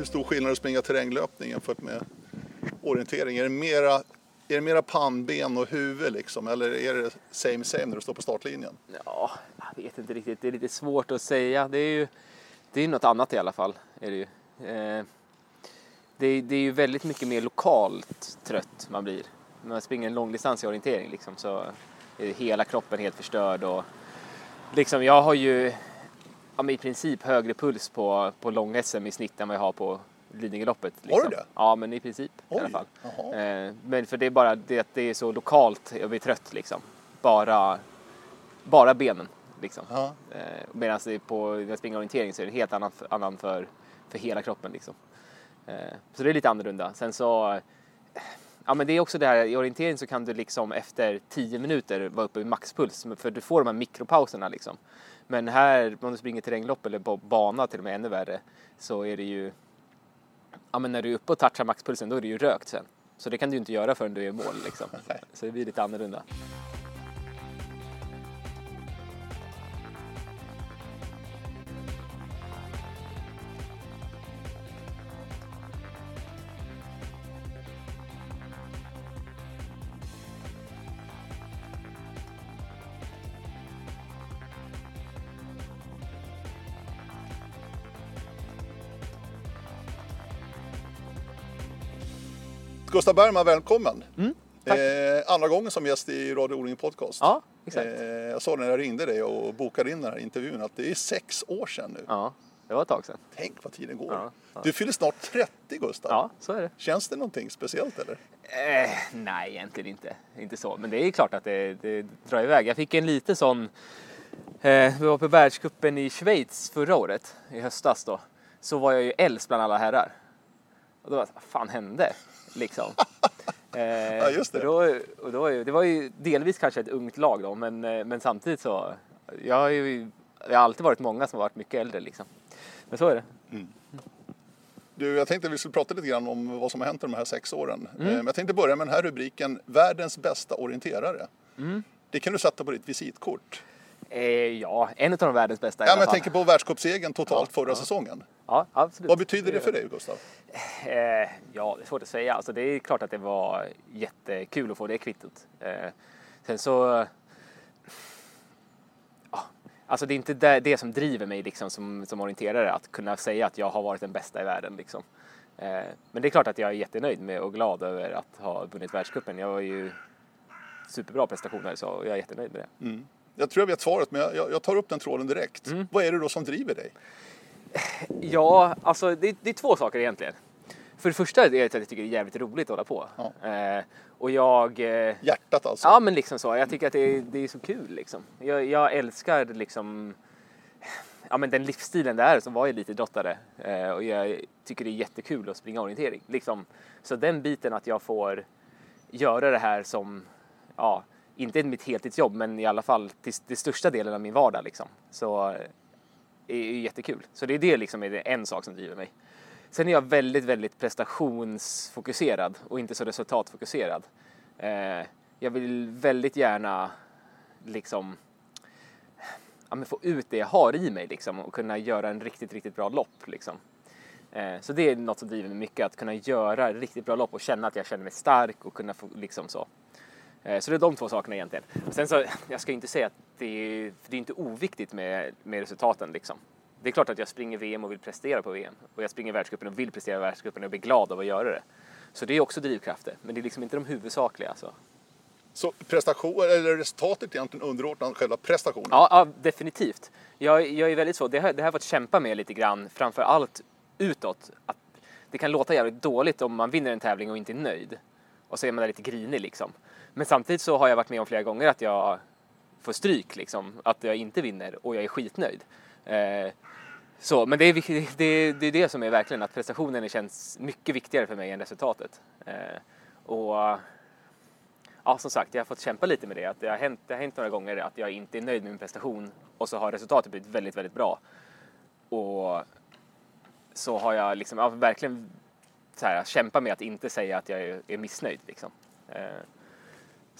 hur stor skillnad är det att springa terränglöpning jämfört med orientering? Är det mera, är det mera pannben och huvud liksom? Eller är det same same när du står på startlinjen? Ja, jag vet inte riktigt. Det är lite svårt att säga. Det är ju det är något annat i alla fall. Är det, ju. Eh, det, är, det är ju väldigt mycket mer lokalt trött man blir. När man springer en långdistans i orientering liksom, så är hela kroppen helt förstörd. Och, liksom, jag har ju ja, i princip högre puls på, på lång-SM i snitt än vad jag har på Lidingöloppet. Liksom. Har du det? Ja, men i princip Oj, i alla fall. Eh, men för det är bara det att det är så lokalt, jag blir trött liksom. Bara, bara benen liksom. Eh, Medan det på, när jag springer orientering så är det helt annan, annan för, för hela kroppen liksom. Eh, så det är lite annorlunda. Sen så, eh, ja men det är också det här, i orientering så kan du liksom efter 10 minuter vara uppe i maxpuls för du får de här mikropauserna liksom. Men här, om du springer terränglopp eller på bana till och med ännu värre, så är det ju, ja men när du är uppe och touchar maxpulsen då är det ju rökt sen. Så det kan du ju inte göra förrän du är i mål liksom. Så det blir lite annorlunda. Gustav Bergman, välkommen! Mm. Eh, andra gången som gäst i Radio O-ring Podcast. Ja, exakt. Eh, jag sa när jag ringde dig och bokade in den här intervjun att det är sex år sedan nu. Ja, det var ett tag sedan. Tänk vad tiden går. Ja, ja. Du fyller snart 30 Gustav. Ja, så är det. Känns det någonting speciellt eller? Eh, nej, egentligen inte. Inte så. Men det är klart att det, det drar iväg. Jag fick en lite sån... Eh, vi var på världscupen i Schweiz förra året, i höstas då. Så var jag ju äldst bland alla herrar. Och då var jag vad fan hände? Liksom. Eh, Ja, just det. Då, och då, det var ju delvis kanske ett ungt lag då, men, eh, men samtidigt så... Jag har ju det har alltid varit många som har varit mycket äldre liksom. Men så är det. Du, jag tänkte att vi skulle prata lite grann om vad som har hänt de här sex åren. Mm. Eh, jag tänkte börja med den här rubriken, Världens bästa orienterare. Mm. Det kan du sätta på ditt visitkort. Eh, ja, en av de världens bästa i Ja, alla men jag fall. tänker på världscupsegern totalt Ja, förra ja. säsongen. Ja, absolut. Vad betyder det för dig Gustav? Eh, ja, det är svårt att säga. Alltså, det är klart att det var jättekul att få det kvittot. Eh, sen så... Ja, alltså det är inte det, det som driver mig liksom, som, som orienterare, att kunna säga att jag har varit den bästa i världen. Liksom. Eh, men det är klart att jag är jättenöjd med och glad över att ha vunnit världscupen. Jag var ju superbra prestationer så jag är jättenöjd med det. Jag tror jag vet svaret, men jag- jag tar upp den tråden direkt. Mm. Vad är det då som driver dig? Ja, alltså det, det är två saker egentligen. För det första är det att jag tycker det är jävligt roligt att hålla på. Ja. Eh, och jag... Eh, Hjärtat alltså? Ja, men liksom så. Jag tycker att det är, det är så kul liksom. Jag, jag älskar liksom ja, men den livsstilen det är som var elitidrottare. Eh, och jag tycker det är jättekul att springa orientering. Liksom. Så den biten att jag får göra det här som, ja, inte mitt heltidsjobb, men i alla fall till, till största delen av min vardag liksom. Så eh, är ju jättekul. Så det är det liksom är det en sak som driver mig. Sen är jag väldigt, väldigt prestationsfokuserad och inte så resultatfokuserad. Eh, jag vill väldigt gärna liksom ja, men få ut det jag har i mig liksom, och kunna göra en riktigt, riktigt bra lopp. Liksom. Eh, så det är något som driver mig mycket, att kunna göra riktigt bra lopp och känna att jag känner mig stark och kunna få liksom så. Eh, så det är de två sakerna egentligen. Och sen så, jag ska inte säga att det är, det är inte oviktigt med, med resultaten liksom. Det är klart att jag springer VM och vill prestera på VM. Och jag springer världscupen och vill prestera i världscupen och blir glad av att göra det. Så det är också drivkrafter, men det är liksom inte de huvudsakliga. Alltså. Så prestation, eller resultatet är egentligen underordnat själva prestationen? Ja, ja definitivt. Jag, jag är väldigt så. Det har, det har jag fått kämpa med lite grann, framför allt utåt. Att det kan låta jävligt dåligt om man vinner en tävling och inte är nöjd. Och så är man där lite grinig liksom. Men samtidigt så har jag varit med om flera gånger att jag får stryk liksom. Att jag inte vinner och jag är skitnöjd. Eh, så, men det är, det, det är det som är verkligen att prestationen känns mycket viktigare för mig än resultatet. Eh, och ja, som sagt, jag har fått kämpa lite med det. Att det, har hänt, det har hänt några gånger att jag inte är nöjd med min prestation och så har resultatet blivit väldigt, väldigt bra. Och så har jag liksom, ja, verkligen så här, kämpat med att inte säga att jag är, är missnöjd. Liksom. Eh,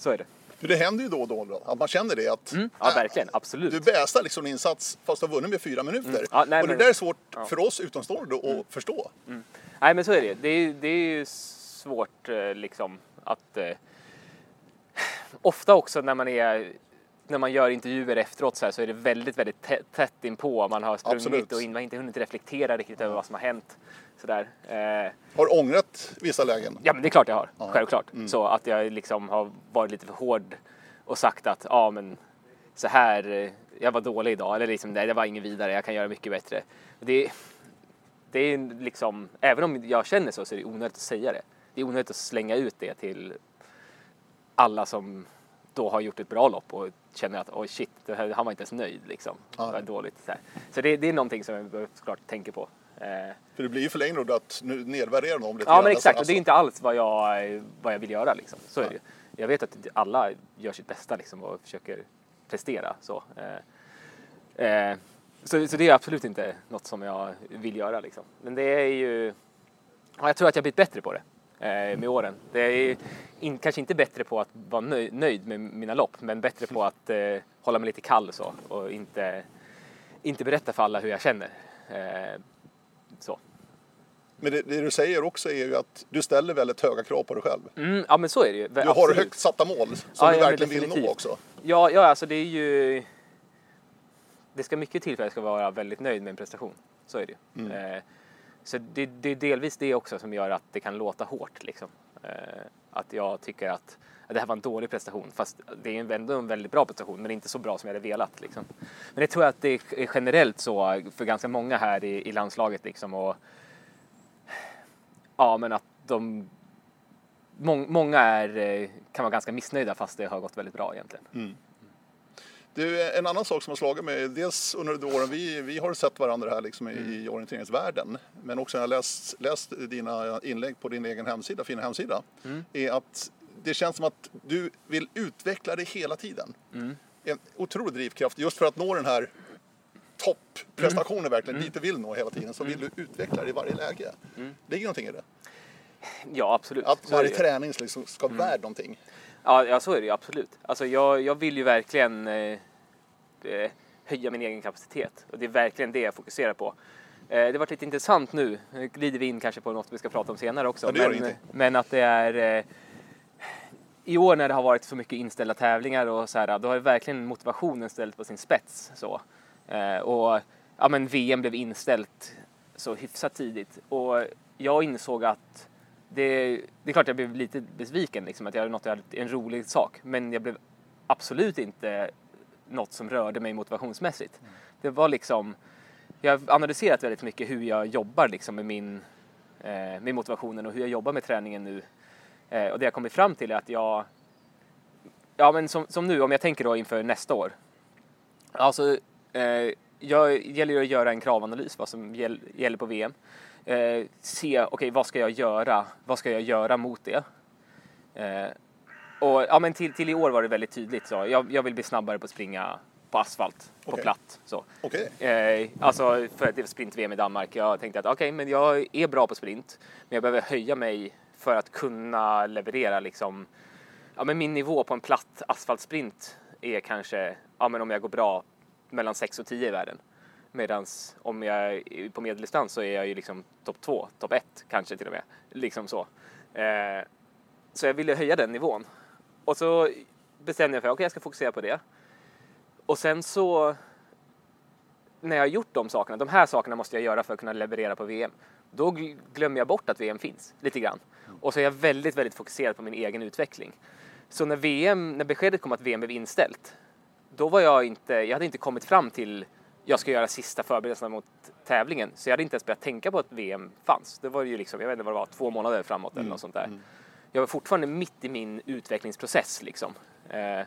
så är det. För det händer ju då och då att man känner det att Mm. Ja, äh, verkligen. Absolut. du bästar liksom en insats fast du har vunnit med fyra minuter. Mm. Ja, nej, och det men- där är svårt ja. Mm. för oss utomstående att förstå. Nej, men så är det. Det är, det är ju svårt eh, liksom att... Eh, ofta också när man är när man gör intervjuer efteråt så, här, så är det väldigt, väldigt tä- tätt inpå. Man har sprungit Absolut. och in, man har inte hunnit reflektera riktigt över vad som har hänt. Så där. Eh, Har du ångrat vissa lägen? Ja, men det är klart jag har. Ja. Självklart. Så att jag liksom har varit lite för hård och sagt att ja, men så här, eh, jag var dålig idag. Eller liksom, nej, det var ingen vidare, jag kan göra mycket bättre. Det, det är liksom, även om jag känner så, så är det onödigt att säga det. Det är onödigt att slänga ut det till alla som då har gjort ett bra lopp och känner att oj shit, det här, han var inte ens nöjd liksom. Det var dåligt. Så, så det, det är någonting som jag såklart tänker på. Eh, För det blir ju för då att nu nedvärderar någon lite Ja grann. men exakt, och Alltså, det är inte alls vad jag, vad jag vill göra liksom. Så är det. Jag vet att alla gör sitt bästa liksom och försöker prestera så. Eh, eh, så, så det är absolut inte något som jag vill göra liksom. Men det är ju, ja, jag tror att jag har blivit bättre på det eh, med åren. Det är in, kanske inte bättre på att vara nöjd, nöjd med mina lopp, men bättre på att eh, hålla mig lite kall så och inte, inte berätta för alla hur jag känner. Så. Men det, det du säger också är ju att du ställer väldigt höga krav på dig själv. Mm, ja men så är det ju. Du har högt satta mål som Ja, du ja, verkligen vill nå också. Ja, ja, alltså det är ju... Det ska mycket till för att jag ska vara väldigt nöjd med en prestation. Så är det ju. Mm. Eh, så det, det är delvis det också som gör att det kan låta hårt. Liksom. Eh, att jag tycker att det här var en dålig prestation. Fast det är ändå en väldigt bra prestation, men inte så bra som jag hade velat. Liksom. Men det tror jag att det är generellt så för ganska många här i, i landslaget. Liksom, och, ja, men att de... Mång, många är, eh, kan vara ganska missnöjda fast det har gått väldigt bra egentligen. Du, en annan sak som har slagit mig, dels under de åren vi, vi har sett varandra här liksom i, Mm. i orienteringsvärlden, men också när jag läst, läst dina inlägg på din egen hemsida, fina hemsida, Mm. är att det känns som att du vill utveckla dig hela tiden. Mm. En otrolig drivkraft just för att nå den här topprestationen Mm. verkligen, dit du vill nå hela tiden, så vill du utveckla dig i varje läge. Ligger någonting i det? Ja, absolut. Att Mm. Så varje träning liksom ska vara värd någonting. Ja, ja, så är det ju absolut. Alltså, jag, jag vill ju verkligen eh, eh, höja min egen kapacitet och det är verkligen det jag fokuserar på. Eh, det har varit lite intressant nu, nu glider vi in kanske på något vi ska prata om senare också. Ja, men, men att det är eh, i år när det har varit så mycket inställda tävlingar och så här, då har ju verkligen motivationen ställt på sin spets. Så. Eh, och ja, men VM blev inställt så hyfsat tidigt och jag insåg att det, det är klart jag blev lite besviken liksom, att jag hade nått en rolig sak, men jag blev absolut inte något som rörde mig motivationsmässigt. Det var liksom, jag har analyserat väldigt mycket hur jag jobbar liksom med min eh, med motivationen och hur jag jobbar med träningen nu. Eh, och det jag kommit fram till är att jag, ja men som, som nu om jag tänker då inför nästa år. Alltså, eh, jag gäller ju att göra en kravanalys vad som gäll, gäller på VM. Eh, se, okej vad ska jag göra? Vad ska jag göra mot det? Eh, och ja, men till, till i år var det väldigt tydligt så. Jag, jag vill bli snabbare på att springa på asfalt, på Okej. platt. Så. Okej, Eh, alltså för att det var sprint-VM i Danmark. Jag tänkte att okej, men jag är bra på sprint, men jag behöver höja mig för att kunna leverera liksom. Ja, men min nivå på en platt asfaltsprint är kanske, ja, men om jag går bra mellan 6 och 10 i världen. Medan om jag är på medeldistans så är jag ju liksom topp 2, topp 1 kanske till och med. Liksom så. Eh, så jag ville höja den nivån. Och så bestämde jag för att okej, jag ska fokusera på det. Och sen så när jag har gjort de sakerna, de här sakerna måste jag göra för att kunna leverera på VM. Då gl- glömmer jag bort att VM finns lite grann. Och så är jag väldigt, väldigt fokuserad på min egen utveckling. Så när VM, när beskedet kom att VM blev inställt, då var jag inte, jag hade inte kommit fram till jag ska göra sista förberedelserna mot tävlingen. Så jag hade inte ens börjat tänka på att VM fanns. Det var ju liksom, jag vet inte vad det var, två månader framåt eller något sånt där. Jag var fortfarande mitt i min utvecklingsprocess liksom. Eh,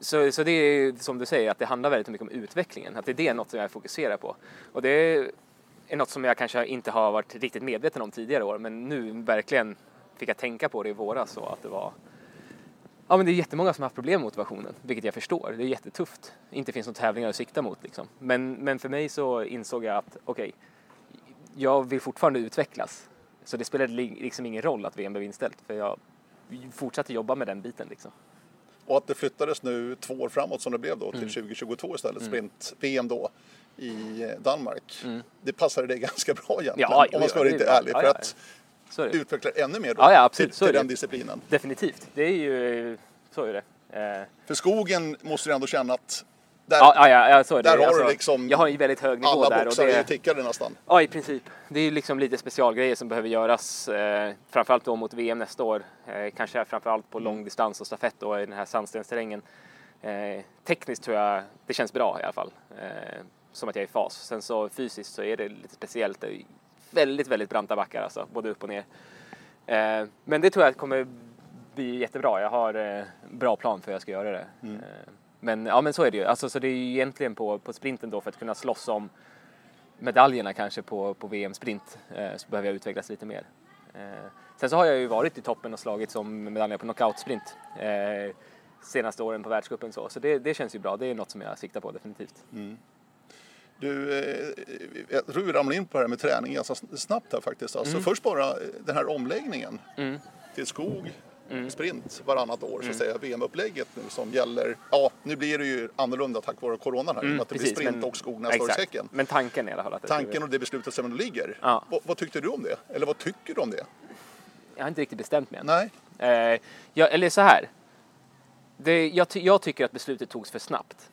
så, så det är som du säger, att det handlar väldigt mycket om utvecklingen. Att det är det något som jag fokuserar på. Och det är något som jag kanske inte har varit riktigt medveten om tidigare år, men nu verkligen fick jag tänka på det i våras så att det var Ja men det är jättemånga som har haft problem med motivationen, vilket jag förstår. Det är jättetufft. Inte finns några tävlingar att sikta mot liksom. Men, men för mig så insåg jag att okej, jag vill fortfarande utvecklas. Så det spelade liksom ingen roll att VM blev inställt, för jag fortsatte jobba med den biten liksom. Och att det flyttades nu två år framåt som det blev då till 2022 istället, sprint-VM då i eh, Danmark. Det passade dig ganska bra egentligen, Ja, om man ska ja, vara riktigt bra. ärlig. Ja, för ja, att det. utveckla ännu mer då, Ja, ja, absolut. till, till den disciplinen. Definitivt. Det är ju, så är det. Eh, För skogen måste du ändå känna att där, Ja, ja, ja, så är det. Där har du liksom jag har en väldigt hög nivå alla där. Och boxar det, är tickade nästan. Ja, i princip. Det är liksom lite specialgrejer som behöver göras. Eh, framförallt då mot VM nästa år. Eh, kanske framförallt på långdistans och stafett då i den här sandstensterrängen. Eh, tekniskt tror jag det känns bra i alla fall. Eh, som att jag är i fas. Sen så fysiskt så är det lite speciellt. Det väldigt, väldigt branta backar alltså, både upp och ner. Eh, men det tror jag kommer bli jättebra. Jag har eh, bra plan för hur jag ska göra det. Eh, men, ja, men så är det ju. Alltså, så det är ju egentligen på, på sprinten då för att kunna slåss om medaljerna kanske på, på VM sprint eh, så behöver jag utvecklas lite mer. Eh, sen så har jag ju varit i toppen och slagit som medaljer på knockout sprint eh, senaste åren på världscupen så, så det, det känns ju bra. Det är något som jag siktar på definitivt. Du, eh, jag tror vi ramlar in på det här med träning ganska snabbt här faktiskt. Alltså först bara den här omläggningen Mm. till skog, sprint varannat år så att säga. VM-upplägget nu som gäller, ja nu blir det ju annorlunda tack vare coronan här. med att det blir sprint men- och skog nästa år i säcken. Men tanken i alla fall. Att det Tanken och det beslutet som ligger. Ja. Vad, vad tyckte du om det? Eller vad tycker du om det? Jag har inte riktigt bestämt mig än. Nej, Eh, jag, eller så här. Det, jag, ty, jag tycker att beslutet togs för snabbt.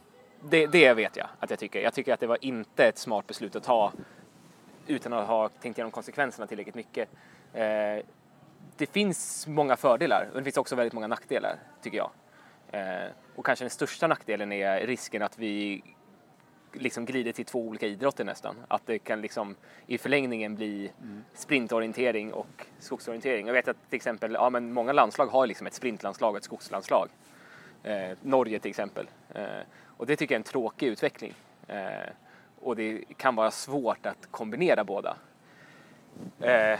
Det, det vet jag att jag tycker. Jag tycker att det var inte ett smart beslut att ta utan att ha tänkt igenom konsekvenserna tillräckligt mycket. Eh, det finns många fördelar och det finns också väldigt många nackdelar tycker jag. Eh, och kanske den största nackdelen är risken att vi liksom glider till två olika idrotter nästan. Att det kan liksom i förlängningen bli sprintorientering och skogsorientering. Jag vet att till exempel, ja men många landslag har liksom ett sprintlandslag och ett skogslandslag. Eh, Norge till exempel. Eh, och det tycker jag är en tråkig utveckling. Eh, och det kan vara svårt att kombinera båda. Eh,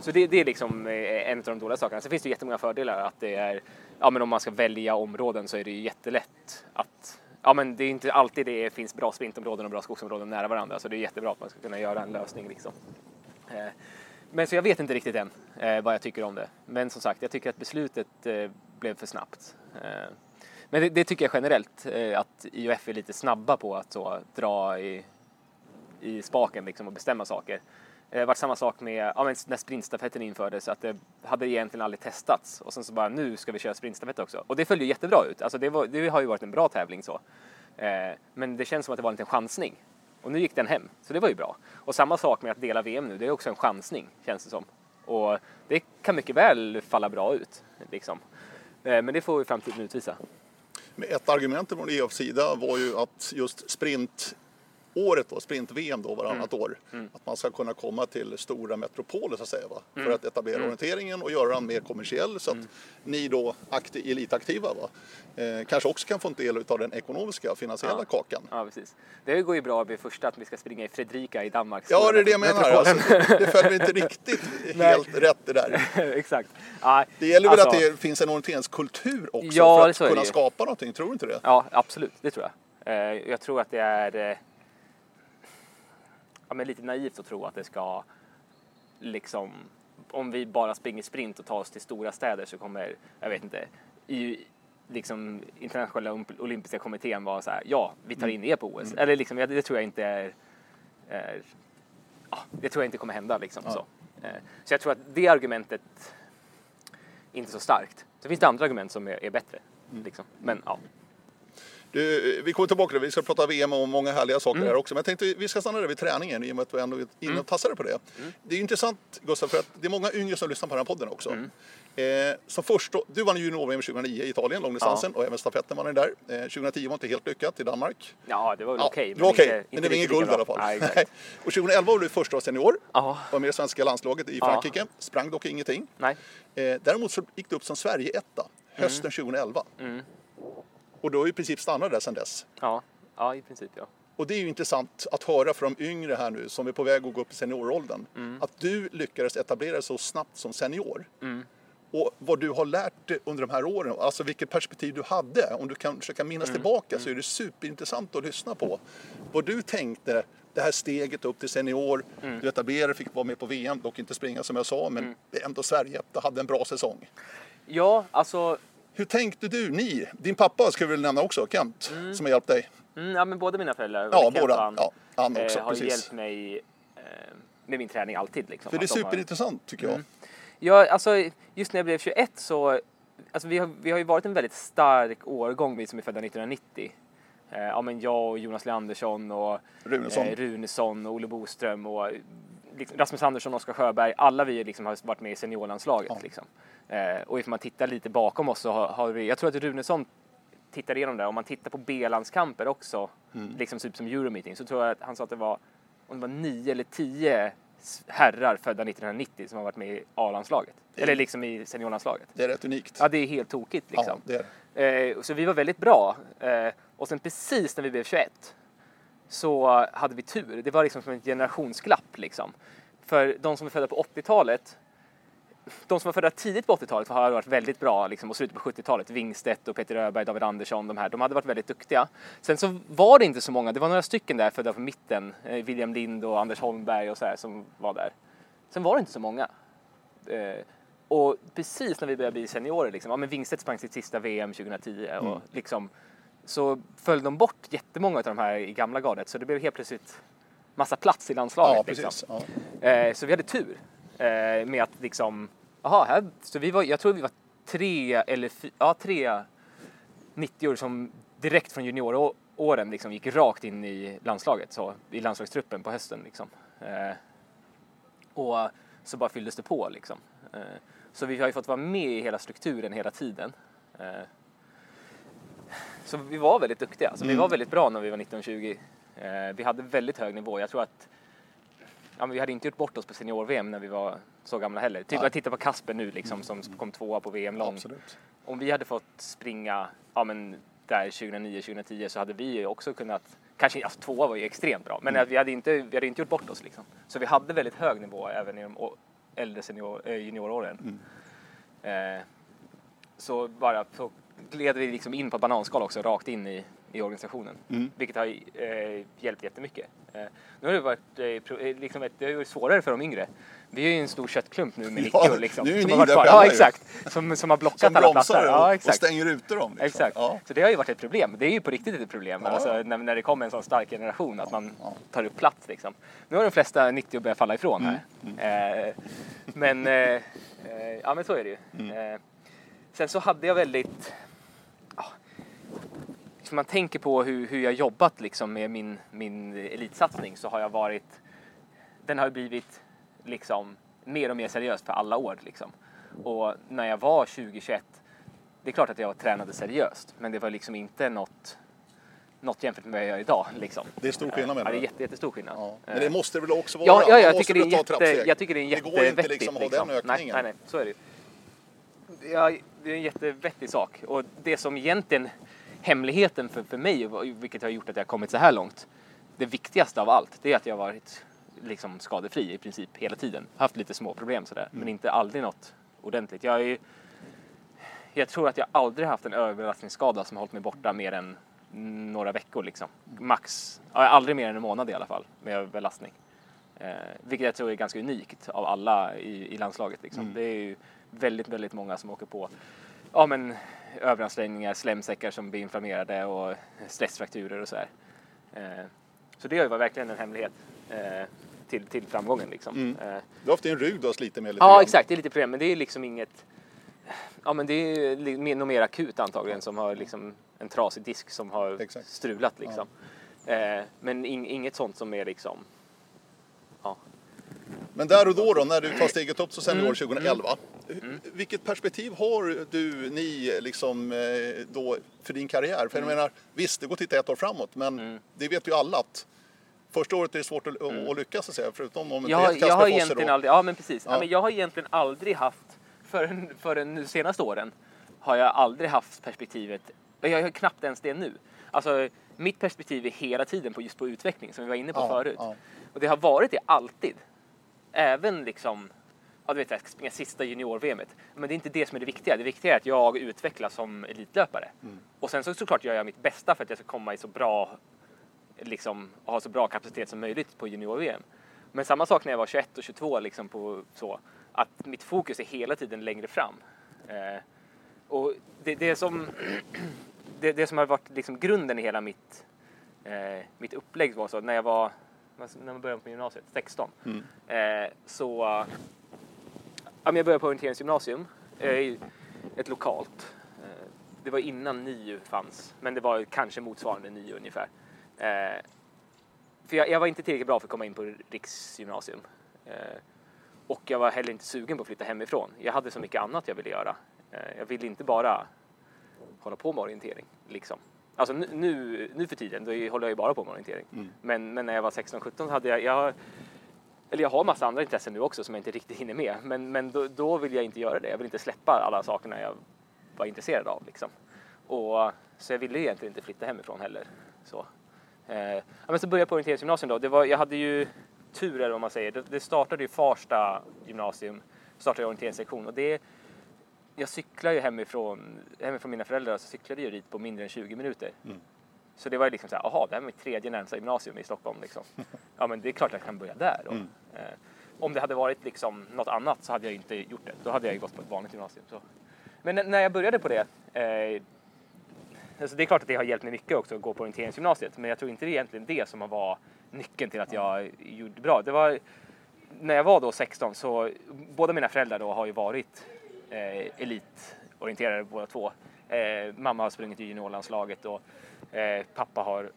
så det, det är liksom eh, en av de dåliga sakerna. Sen finns det jättemånga fördelar. Att det är, ja, men om man ska välja områden så är det ju jättelätt att Ja, men det är inte alltid det finns bra sprintområden och bra skogsområden nära varandra, så det är jättebra att man ska kunna göra en lösning. Liksom. Eh, men så jag vet inte riktigt än eh, vad jag tycker om det. Men som sagt, jag tycker att beslutet blev för snabbt. Men det, det tycker jag generellt, att IOF är lite snabba på att så, dra i, i spaken liksom, och bestämma saker. Eh, det var samma sak med ja, men när sprintstafetten infördes, att det hade egentligen aldrig testats och sen så bara nu ska vi köra sprintstafett också. Och det följde ju jättebra ut, alltså det, var, det har ju varit en bra tävling så. Eh, men det känns som att det var en liten chansning. Och nu gick den hem, så det var ju bra. Och samma sak med att dela VM nu, det är också en chansning känns det som. Och det kan mycket väl falla bra ut. Liksom. Eh, men det får ju framtiden utvisa. Ett argument från EFs sida var ju att just sprint året då, sprint-VM då varannat Mm. år, att man ska kunna komma till stora metropoler så att säga va? Mm. för att etablera orienteringen och göra den mer kommersiell så att ni då akti- elitaktiva va? Eh, kanske också kan få en del av den ekonomiska finansiella Ja. kakan. Ja, precis. Det går ju bra vid första att vi ska springa i Fredrika i Danmark. Ja, det är det jag menar. Alltså, det följer inte riktigt helt rätt det där. Exakt. Ja, Det gäller väl alltså- att det finns en orienteringskultur också Ja, för att kunna skapa någonting, tror du inte det? Ja, absolut. Det tror jag. Eh, jag tror att det är eh, ja, men lite naivt att tro att det ska liksom om vi bara springer sprint och tar oss till stora städer så kommer, jag vet inte, i liksom internationella Olymp- olympiska kommittén vara så här, ja, vi tar in er på OS. Eller liksom, ja, det tror jag inte är, är ja, det tror jag inte kommer hända liksom. Så. Eh, så jag tror att det argumentet är inte så starkt. Så finns det andra argument som är, är bättre. Liksom. Men ja. Du, vi kommer tillbaka till det. Vi ska prata VM och många härliga saker Mm. här också. Men jag tänkte vi ska stanna där vid träningen i och med att vi ändå är inne och tassade på det. Mm. Det är intressant Gustav för att det är många yngre som lyssnar på den här podden också. Mm. Eh, som först du vann junior-VM 2009 i Italien, långdistansen och även stafetten vann där. Eh, 2010 var inte helt lyckat i Danmark. Ja, det var väl Ja, okej. det var okej, inte- men det var inget guld i alla fall. Nej. Och 2011 var du första senior. Ja. Var med i svenska landslaget i Ja. Frankrike. Sprang dock ingenting. Nej. Eh, däremot så gick du upp som Sverige-etta hösten 2011. Mm. Och då har i princip stannat där sedan dess. Ja. ja, i princip ja. Och det är ju intressant att höra från de yngre här nu som är på väg att gå upp i senioråldern. Mm. Att du lyckades etablera dig så snabbt som senior. Och vad du har lärt dig under de här åren, alltså vilket perspektiv du hade. Om du kan försöka minnas Mm. tillbaka så är det superintressant att lyssna på. Vad du tänkte, det här steget upp till senior, Mm. du etablerade, fick vara med på VM, dock inte springa som jag sa, men ändå Sverige hade en bra säsong. Ja, alltså Hur tänkte du, ni? Din pappa ska vi väl nämna också, Kent, som har hjälpt dig. Mm, ja, men båda mina föräldrar, Ja, Kent båda. han, Ja, han också, eh, har precis. hjälpt mig eh, med min träning alltid. Liksom. För det är de har- superintressant tycker jag. Ja, alltså just när jag blev 21 så, alltså vi har, vi har ju varit en väldigt stark årgång vi som är födda 1990. Eh, ja men jag och Jonas Leandersson och Runesson. eh, Runesson och Olle Boström och liksom, Rasmus Andersson Oskar Sjöberg. Alla vi liksom har varit med i seniorlandslaget. Ja. Liksom. Eh, och ifall man tittar lite bakom oss så har, har vi, jag tror att Runesson tittar igenom det. Om man tittar på B-landskamper också, Mm. liksom typ som Euromeeting, så tror jag att han sa att det var, om det var nio eller tio herrar födda 1990 som har varit med i A-landslaget. Eller liksom i seniorlandslaget. Det är rätt unikt. Ja, det är helt tokigt liksom. Ja, det är det. Eh, så vi var väldigt bra. Eh, och sen precis när vi blev 21 så hade vi tur. Det var liksom som ett generationsglapp liksom. För de som är födda på 80-talet, de som var födda tidigt på 80-talet har varit väldigt bra liksom, och slutet på 70-talet. Wingstedt och Peter Öberg, David Andersson, de här, de hade varit väldigt duktiga. Sen så var det inte så många, det var några stycken där födda på mitten, eh, William Lind och Anders Holmberg och så här som var där. Sen var det inte så många. Eh, och precis när vi började bli seniorer, liksom, ja, men Wingstedt sprang sitt sista VM 2010 och Mm. liksom, så föll de bort jättemånga av de här i gamla gardet så det blev helt plötsligt massa plats i landslaget. Ja, liksom. precis. Ja. Eh, så vi hade tur eh, med att liksom, aha, här, så vi var, jag tror vi var tre eller fy, ja, tre 90 år som direkt från junioråren liksom gick rakt in i landslaget, så, i landslagstruppen på hösten. Liksom. Eh, och så bara fylldes det på liksom. Eh, så vi har ju fått vara med i hela strukturen hela tiden. Eh, så vi var väldigt duktiga, alltså, vi Mm. var väldigt bra när vi var 19-20. Eh, vi hade väldigt hög nivå. Jag tror att ja, vi hade inte gjort bort oss på senior-VM när vi var så gamla heller. Typ jag tittar på Kasper nu liksom, som kom tvåa på VM lång. Absolut. Om vi hade fått springa ja, men där 2009-2010 så hade vi också kunnat, kanske alltså, tvåa var ju extremt bra, men Mm. vi, hade inte, vi hade inte gjort bort oss liksom. Så vi hade väldigt hög nivå även i de äldre senior, äh, junioråren. Mm. Eh, så bara så gled vi liksom in på bananskal också, rakt in i, i organisationen. Mm. Vilket har eh, hjälpt jättemycket. Eh, nu har det varit eh, eh, liksom ett, det har varit svårare för de yngre. Vi är ju en stor köttklumt nu med Ja, Nicky liksom. nu är som ni har varit kvar. Ja exakt. Som, som har blockat Som alla platser. och, Ja, och exakt. stänger ute dem. Liksom. Exakt. Ja. Så det har ju varit ett problem. Det är ju på riktigt ett problem Ja, alltså, när, när det kommer en sån stark generation att man tar upp plats. Liksom. Nu har de flesta 90 börjat falla ifrån här. Mm, Eh, men, eh, eh, ja, men så är det ju. Mm. Sen så hade jag väldigt... Ja, liksom man tänker på hur, hur jag jobbat liksom, med min, min elitsatsning så har jag varit... Den har blivit liksom, mer och mer seriös för alla år. Liksom. Och när jag var 2021 det är klart att jag tränade seriöst, men det var liksom inte något, något jämfört med vad jag gör idag. Liksom. Det är stor skillnad Ja, menar det är du? jätte, jättestor skillnad. Ja. Men det måste det väl också vara? Ja, ja, jag, tycker det är jätte, jag tycker det är en Det går inte jättevettigt. liksom att ha liksom. den nej, ökningen. nej, nej, så är det ju. Ja, det är en jättevettig sak. Och det som egentligen, hemligheten för, för mig, vilket har gjort att jag har kommit så här långt, det viktigaste av allt, det är att jag har varit liksom skadefri i princip hela tiden. Haft lite små problem sådär, men inte aldrig något ordentligt. Jag, är, jag tror att jag aldrig haft en överbelastningsskada som har hållit mig borta mer än några veckor liksom. Max, aldrig mer än en månad i alla fall med överbelastning. Eh, vilket jag tror är ganska unikt av alla i, i landslaget. Liksom. Mm. Det är ju väldigt, väldigt många som åker på ja, men, överansträngningar, slemsäckar som blir inflammerade och stressfrakturer och så här. Eh, så det varit verkligen en hemlighet eh, till, till framgången. Liksom. Mm. Eh, Du har haft en rygg du har slitit med lite Ja, grann. exakt. Det är lite problem, men det är liksom inget... Ja, men det är nog mer akut antagligen som har liksom en trasig disk som har Exakt. strulat liksom. Eh, men in, inget sånt som är liksom... Men där och då, då när du tar steget upp som senior Mm. 2011. Vilket perspektiv har du, ni, liksom, eh, då för din karriär? För jag menar, visst, det går att titta ett år framåt, men Mm. det vet ju alla att första året är det svårt att, att lyckas, så att säga, förutom om det Jag, är har- ett jag har egentligen då. aldrig... Ja, men precis. Ja. Ja. men jag har egentligen aldrig haft... Förrän, förrän de senaste åren har jag aldrig haft perspektivet... Jag har knappt ens det nu. Alltså, mitt perspektiv är hela tiden på just på utveckling, som vi var inne på Ja, förut. Och det har varit det alltid. Även liksom, ja du vet, jag ska springa sista junior-VMet. Men det är inte det som är det viktiga. Det viktiga är att jag utvecklas som elitlöpare. Mm. Och sen så såklart gör jag mitt bästa för att jag ska komma i så bra, liksom, ha så bra kapacitet som möjligt på junior-VM. Men samma sak när jag var 21 och 22, liksom på så, att mitt fokus är hela tiden längre fram. Eh, och det, det som det, det som har varit liksom grunden i hela mitt, eh, mitt upplägg var så när jag var när man började på gymnasiet, 16, Mm. eh, så ja, men jag började på orienteringsgymnasium, eh, ett lokalt. Eh, det var innan NIU fanns, men det var kanske motsvarande NIU ungefär. Eh, för jag, jag var inte tillräckligt bra för att komma in på riksgymnasium. Eh, och jag var heller inte sugen på att flytta hemifrån. Jag hade så mycket annat jag ville göra. Eh, jag ville inte bara hålla på med orientering. Liksom. Alltså nu, nu, för tiden, då håller jag ju bara på med orientering. Mm. Men, men när jag var 16-17 så hade jag, jag eller jag har massa andra intressen nu också som jag inte riktigt hinner med. Men, men då, då vill jag inte göra det. Jag vill inte släppa alla sakerna jag var intresserad av. Liksom. Och, så jag ville egentligen inte flytta hemifrån heller. Så, eh, ja, men så började jag på orienteringsgymnasium då. Det var, jag hade ju tur eller vad man säger. Det, det startade ju Farsta gymnasium, startade orienteringssektion och det jag cyklar ju hemifrån, hemifrån mina föräldrar så cyklade jag dit på mindre än 20 minuter. Mm. Så det var ju liksom så här, aha, det här är mitt tredje närmsta gymnasium i Stockholm liksom. Ja men det är klart jag kan börja där då. Mm. Eh, om det hade varit liksom något annat så hade jag inte gjort det. Då hade jag ju gått på ett vanligt gymnasium. Så. Men när jag började på det, eh, alltså det är klart att det har hjälpt mig mycket också att gå på orienteringsgymnasiet. Men jag tror inte det är egentligen det som var nyckeln till att jag gjorde bra. Det var när jag var då 16 så båda mina föräldrar då har ju varit eh, elitorienterade båda två. Eh, mamma har sprungit i juniorlandslaget och eh, pappa har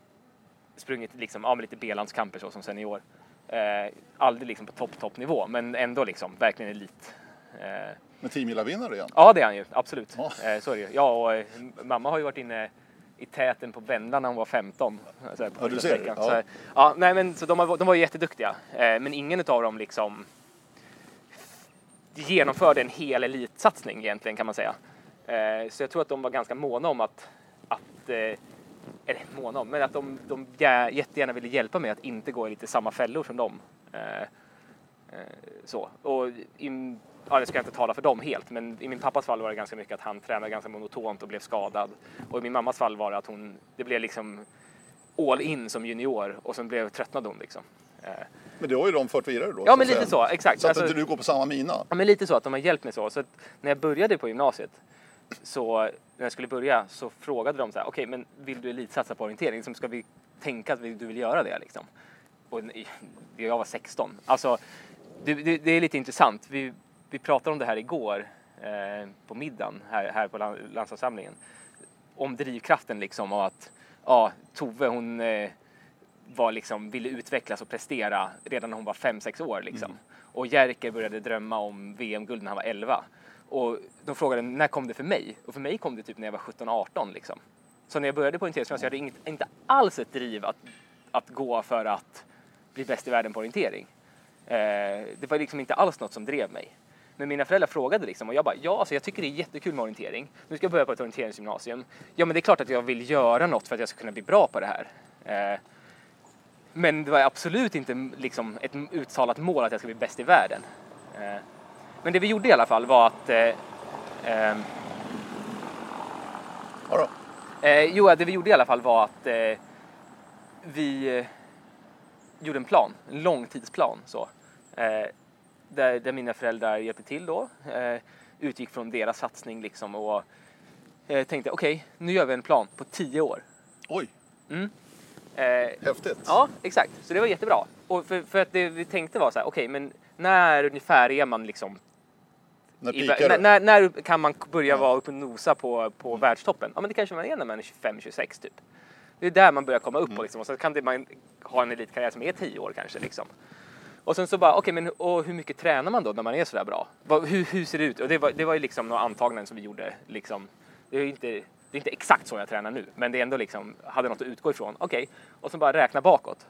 sprungit liksom, ja, lite B-landskamper så som senior. Eh, aldrig liksom på topp, toppnivå, men ändå liksom verkligen elit. Eh, Men teamgillarvinnare igen. ja, det är han ju, absolut. Ja. Eh, så är det ju. Ja, och eh, mamma har ju varit inne i täten på Vendla när hon var 15. Så här, på Ja, du ser. Ja. Så, här, ja, nej, men, så de, har, de var ju jätteduktiga, eh, men ingen av dem liksom genomförde en hel elitsatsning egentligen kan man säga. Eh, så jag tror att de var ganska måna om att, att eh, eller måna om, men att de, de jättegärna ville hjälpa mig att inte gå i lite samma fällor som dem. Eh, så. Och i, ja, det ska jag inte tala för dem helt, men i min pappas fall var det ganska mycket att han tränade ganska monotont och blev skadad. Och i min mammas fall var det att hon, det blev liksom all in som junior och sen blev tröttnade hon liksom. Men det har ju de fört vidare då. ja, men lite så, exakt. Så att Alltså- inte du går på samma mina. Ja, men lite så att de har hjälpt mig så. Så att när jag började på gymnasiet så när jag skulle börja så frågade de så här, okej, men vill du elitsatsa på orientering? Liksom, ska vi tänka att du vill göra det liksom? Och jag var 16. Alltså, det, det, det är lite intressant. Vi, vi pratade om det här igår eh, på middagen här, här på land, landslagssamlingen. Om drivkraften liksom och att ja, Tove hon eh, var liksom, ville utvecklas och prestera redan när hon var 5-6 år. Liksom. Och Jerker började drömma om VM-guld när han var 11. Och de frågade när kom det för mig? Och för mig kom det typ när jag var 17-18. Liksom. Så när jag började på orienteringsgymnasiet hade jag inget, inte alls ett driv att, att gå för att bli bäst i världen på orientering. Eh, det var liksom inte alls något som drev mig. Men mina föräldrar frågade liksom och jag bara ja, alltså jag tycker det är jättekul med orientering. Nu ska jag börja på ett orienteringsgymnasium. Ja, men det är klart att jag vill göra något för att jag ska kunna bli bra på det här. Eh, men det var absolut inte liksom ett uttalat mål att jag ska bli bäst i världen. Eh, men det vi gjorde i alla fall var att eh, ehm, Ja, då. Eh, jo, det vi gjorde i alla fall var att eh, vi eh, gjorde en plan, en långtidsplan. Så, eh, där, där mina föräldrar hjälpte till då. Utgick från deras satsning liksom och tänkte okej, nu gör vi en plan på tio år. Oj, Eh, häftigt. Ja, exakt. Så det var jättebra. Och för, för att det vi tänkte var så här, okej, men när ungefär är man liksom När i, när, när, när börja börja Ja. vara uppe och nosa på, på världstoppen? Ja, men det kanske man är när man är 25-26 typ. Det är där man börjar komma upp Mm. och, liksom, och så kan det, man ha en elitkarriär som är 10 år kanske. Liksom. Och sen så bara, okej, men och hur mycket tränar man då när man är sådär bra? Hur, hur ser det ut? Och det var, det var ju liksom några antaganden som vi gjorde. Liksom. Det, är inte, det är inte exakt så jag tränar nu, men det är ändå liksom, hade något att utgå ifrån. Okej, och så bara räkna bakåt.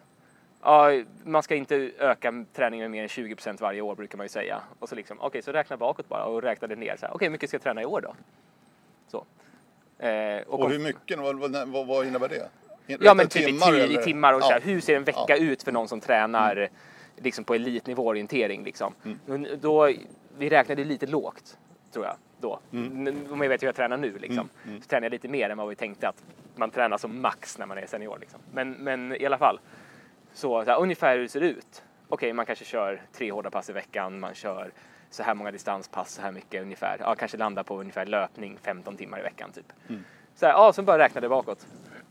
Ja, man ska inte öka träningen med mer än 20% varje år brukar man ju säga. Och så liksom, okej, så räkna bakåt bara och räknade ner. så här, Okej, hur mycket ska jag träna i år då? Så. Eh, och Och hur mycket? Vad, vad, vad, innebär det? Ja, Räkna men typ i timmar, timmar, eller? i timmar och Ja. så här, hur ser en vecka Ja. Mm. ut för någon som tränar liksom på elitnivå orientering liksom. Mm. Då, vi räknade lite lågt, tror jag, då. Mm. Om jag vet hur jag tränar nu liksom. Så tränar jag lite mer än vad vi tänkte att man tränar som max när man är senior liksom. Men, men i alla fall, så, så här, ungefär hur det ser ut. Okej, man kanske kör tre hårda pass i veckan, man kör så här många distanspass, så här mycket ungefär. Ja, kanske landa på ungefär löpning 15 timmar i veckan typ. Så här, ja, så bara räknade bakåt.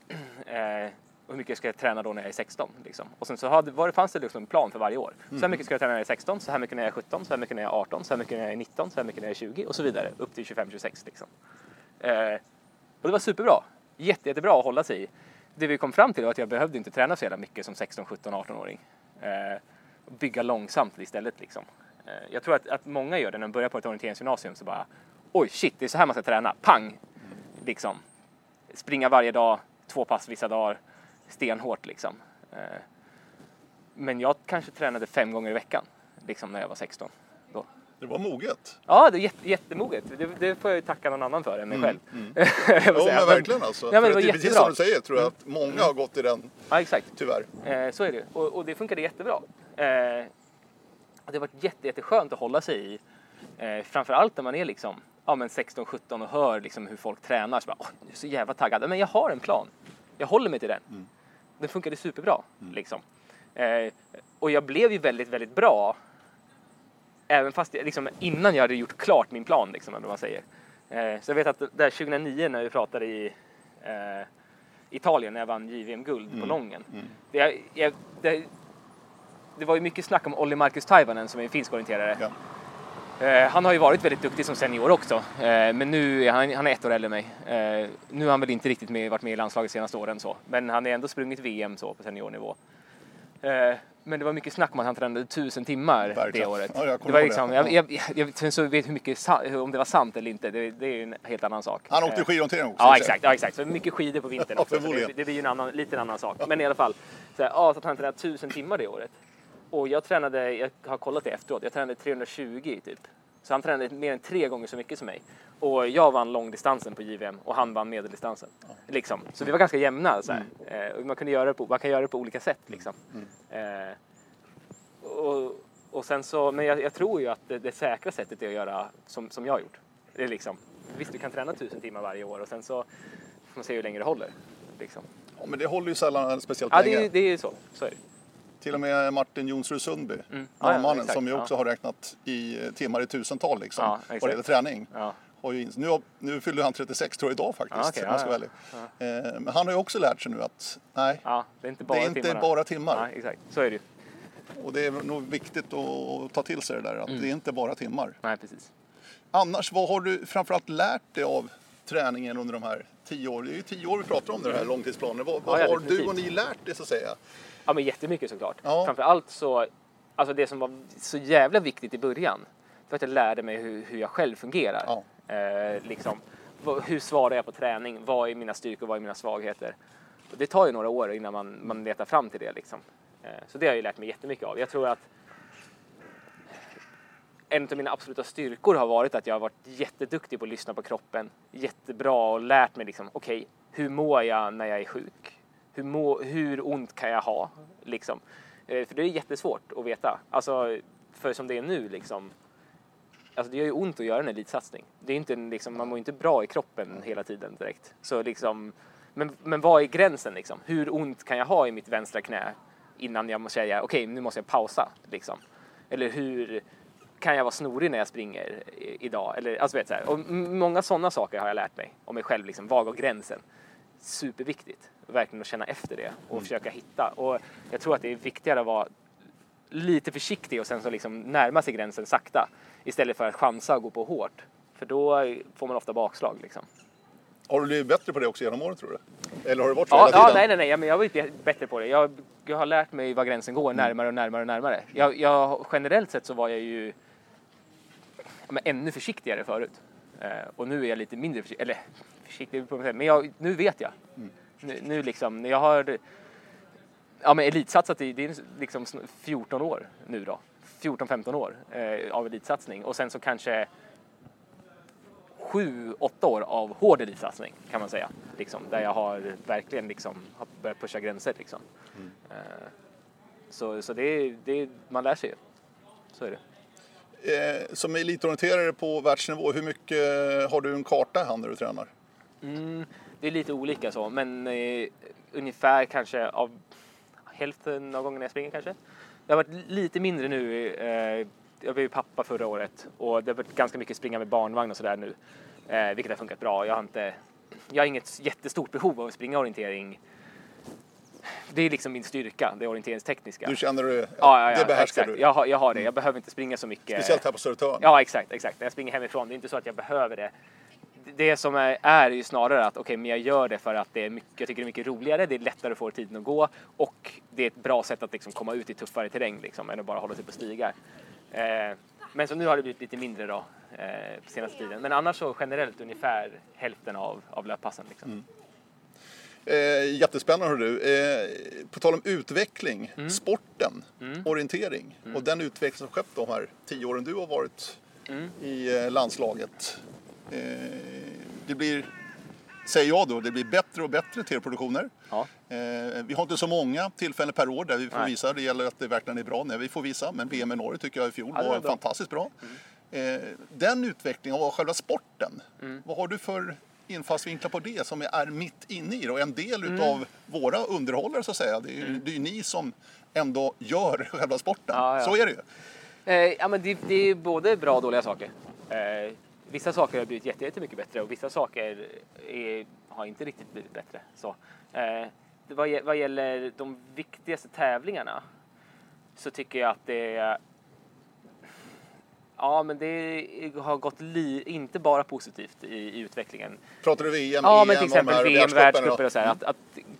Eh, och hur mycket ska jag träna då när jag är 16? Liksom. Och sen så hade, var det, fanns det liksom en plan för varje år. Så här mycket ska jag träna när jag är 16, så här mycket när jag är 17, så här mycket när jag är 18, så här mycket när jag är 19, så här mycket när jag är 20 och så vidare upp till 25-26 liksom. Eh, och det var superbra. Jätte, jättebra att hålla sig i. Det vi kom fram till var att jag behövde inte träna så jävla mycket som 16, 17, 18-åring. Eh, bygga långsamt istället liksom. Eh, jag tror att, att många gör det när de börjar på ett orienteringsgymnasium så bara oj shit, det är så här man ska träna. Pang! Liksom. Springa varje dag, två pass vissa dagar, stenhårt liksom. Eh, men jag kanske tränade fem gånger i veckan liksom när jag var 16. Då. Det var moget. Ja, det är jätte, jättemoget. Det, det får jag ju tacka någon annan för än mig själv. Jag får Jo, säga. men verkligen alltså. Ja, men det var det är precis som du säger, tror jag att många har gått i den, Ja, exakt. tyvärr. Eh, så är det. Och, och det funkade jättebra. Eh, det har varit jätte, jätteskönt att hålla sig i. Eh, framförallt när man är liksom ja, men 16-17 och hör liksom hur folk tränar. Så bara, Åh, jag är så jävla taggad. Men jag har en plan. Jag håller mig till den. Den funkade superbra. Liksom. Eh, och jag blev ju väldigt, väldigt bra. Även fast liksom, innan jag hade gjort klart min plan, liksom, eller vad man säger. Eh, så jag vet att där 2009 när vi pratade i eh, Italien när jag vann JVM-guld på Lången. Det, jag, det, det var ju mycket snack om Olli Marcus Taivanen som är en finsk orienterare. Ja. Eh, han har ju varit väldigt duktig som senior också, eh, men nu är han, han är ett år äldre än mig. Eh, nu har han väl inte riktigt med, varit med i landslaget senaste åren så, men han har ändå sprungit VM så på seniornivå. Men det var mycket snack om att han tränade tusen timmar Verkligen. det året. Ja, jag det var liksom, det. jag, jag, jag, sen så vet hur mycket, om det var sant eller inte, det, det är ju en helt annan sak. Han åkte skidorientering också. Ja exakt, ja, exakt. Så mycket skidor på vintern också. det, det blir ju en annan, lite en annan sak. Men i alla fall, så, här, ja, så att han tränade tusen timmar det året. Och jag tränade, jag har kollat det efteråt, jag tränade 320 typ. Så han tränade mer än tre gånger så mycket som mig. Och jag vann långdistansen på JVM och han vann medeldistansen. Liksom. Så vi var ganska jämna. Så här. Mm. Eh, man, kunde göra det på, man kan göra det på olika sätt. Liksom. Eh, och, och sen så, men jag, jag tror ju att det, det säkra sättet är att göra som, som jag har gjort. Det är liksom, visst, du kan träna tusen timmar varje år och sen så får man se hur länge det håller. Liksom. Ja, men det håller ju sällan speciellt Ja, det länge. är, det är ju så. Så är det. Till och med Martin Jonsrud Sundby, Mm. Ja, ja, norrmannen, exakt. som ju Ja. också har räknat i eh, timmar i tusental liksom, Ja, vad gäller träning. Ja. Nu, nu fyllde han 36 tror jag idag faktiskt, Ja, jag ska ja, vara ärlig. Eh, Men han har ju också lärt sig nu att nej, ja, det är inte bara det är inte timmarna. bara timmar. Ja, exakt. Så är det ju. Och det är nog viktigt att ta till sig det där, att Mm. det är inte bara timmar. Nej, precis. Annars, vad har du framförallt lärt dig av träningen under de här tio åren? Det är ju tio år vi pratar om det här långtidsplanen. Vad, vad Ja, ja, har du och ni lärt er så att säga? Ja, men jättemycket såklart. Ja. Framför allt så, alltså det som var så jävla viktigt i början, för att jag lärde mig hur, hur jag själv fungerar. Ja. Eh, liksom, hur svarar jag på träning? Vad är mina styrkor? Vad är mina svagheter? Och det tar ju några år innan man, man letar fram till det. Liksom. Eh, så det har jag ju lärt mig jättemycket av. Jag tror att en av mina absoluta styrkor har varit att jag har varit jätteduktig på att lyssna på kroppen. Jättebra och lärt mig liksom, okej, hur mår jag när jag är sjuk? Hur, må, hur ont kan jag ha? Liksom. Eh, för det är jättesvårt att veta. Alltså, för som det är nu liksom, Alltså det gör ju ont att göra en elitsatsning. Det är inte liksom, man mår inte bra i kroppen hela tiden direkt. Så liksom, men, men vad är gränsen liksom? Hur ont kan jag ha i mitt vänstra knä innan jag måste säga okej, nu måste jag pausa liksom? Eller hur kan jag vara snorig när jag springer idag? Eller, alltså vet, så här. Och många sådana saker har jag lärt mig om mig själv. Liksom, var går gränsen? Superviktigt. Verkligen att känna efter det och försöka hitta. Och jag tror att det är viktigare att vara lite försiktig och sen så liksom närma sig gränsen sakta istället för att chansa och gå på hårt. För då får man ofta bakslag liksom. Har du blivit bättre på det också genom åren tror du? Eller har det varit så Ja, hela ja tiden? nej, nej, nej, ja, men jag har blivit bättre på det. Jag, jag har lärt mig var gränsen går närmare och närmare och närmare. Jag, jag, generellt sett så var jag ju ja, men ännu försiktigare förut. Eh, och nu är jag lite mindre försiktig, eller försiktig på men jag, nu vet jag. Nu, nu liksom, jag har ja, men elitsatsat i det är liksom 14 år nu då. 14-15 år eh, av elitsatsning och sen så kanske sju, åtta år av hård elitsatsning kan man säga. Liksom, där jag har verkligen liksom, har börjat pusha gränser. Liksom. Eh, så så det, det, man lär sig ju. Så är det. Eh, som elitorienterare på världsnivå, hur mycket eh, har du en karta i hand när du tränar? Mm, det är lite olika så, men eh, ungefär kanske av hälften av gångerna jag springer kanske. Det har varit lite mindre nu eh, jag blev pappa förra året och det har varit ganska mycket springa med barnvagn och sådär nu. Eh, vilket har funkat bra. Jag har, inte, jag har inget jättestort behov av att springa orientering. Det är liksom min styrka, det orienteringstekniska. Du känner du, ja, ja, ja, det behärskar exakt. du? Jag har, jag har det. Jag behöver inte springa så mycket. Speciellt här på Södertörn? Ja, exakt, exakt. När jag springer hemifrån. Det är inte så att jag behöver det. Det som är, är ju snarare att okej, okay, men jag gör det för att det är mycket, jag tycker det är mycket roligare, det är lättare att få tiden att gå och det är ett bra sätt att liksom komma ut i tuffare terräng liksom, än att bara hålla sig på stigar. Eh, men så nu har det blivit lite mindre då eh, på senaste tiden. Men annars så generellt ungefär hälften av, av löppassen. Liksom. Mm. Eh, jättespännande du. Eh, på tal om utveckling, mm. sporten, mm. orientering och den utveckling som skett de här tio åren du har varit i eh, landslaget. Eh, det blir, säger jag då, det blir bättre och bättre tv-produktioner. Ja. Eh, vi har inte så många tillfällen per år där vi får Nej. visa. Det gäller att det verkligen är bra när vi får visa. Men VM i Norge tycker jag i fjol ja, var, bra. fantastiskt bra. Mm. Den utvecklingen av själva sporten, mm. vad har du för infallsvinklar på det som är mitt inne i det och en del mm. utav våra underhållare så att säga. Det är, mm. det är ju ni som ändå gör själva sporten. Ja, ja. Så är det ju. Eh, ja, men det, det, är både bra och dåliga saker. Eh, vissa saker har blivit jättemycket bättre och vissa saker är, har inte riktigt blivit bättre. Så, eh, vad, vad gäller de viktigaste tävlingarna så tycker jag att det är Ja, men det har gått inte bara positivt i, i utvecklingen. Pratar du VM, Ja, men till exempel VM, världscuper och så här. Att, att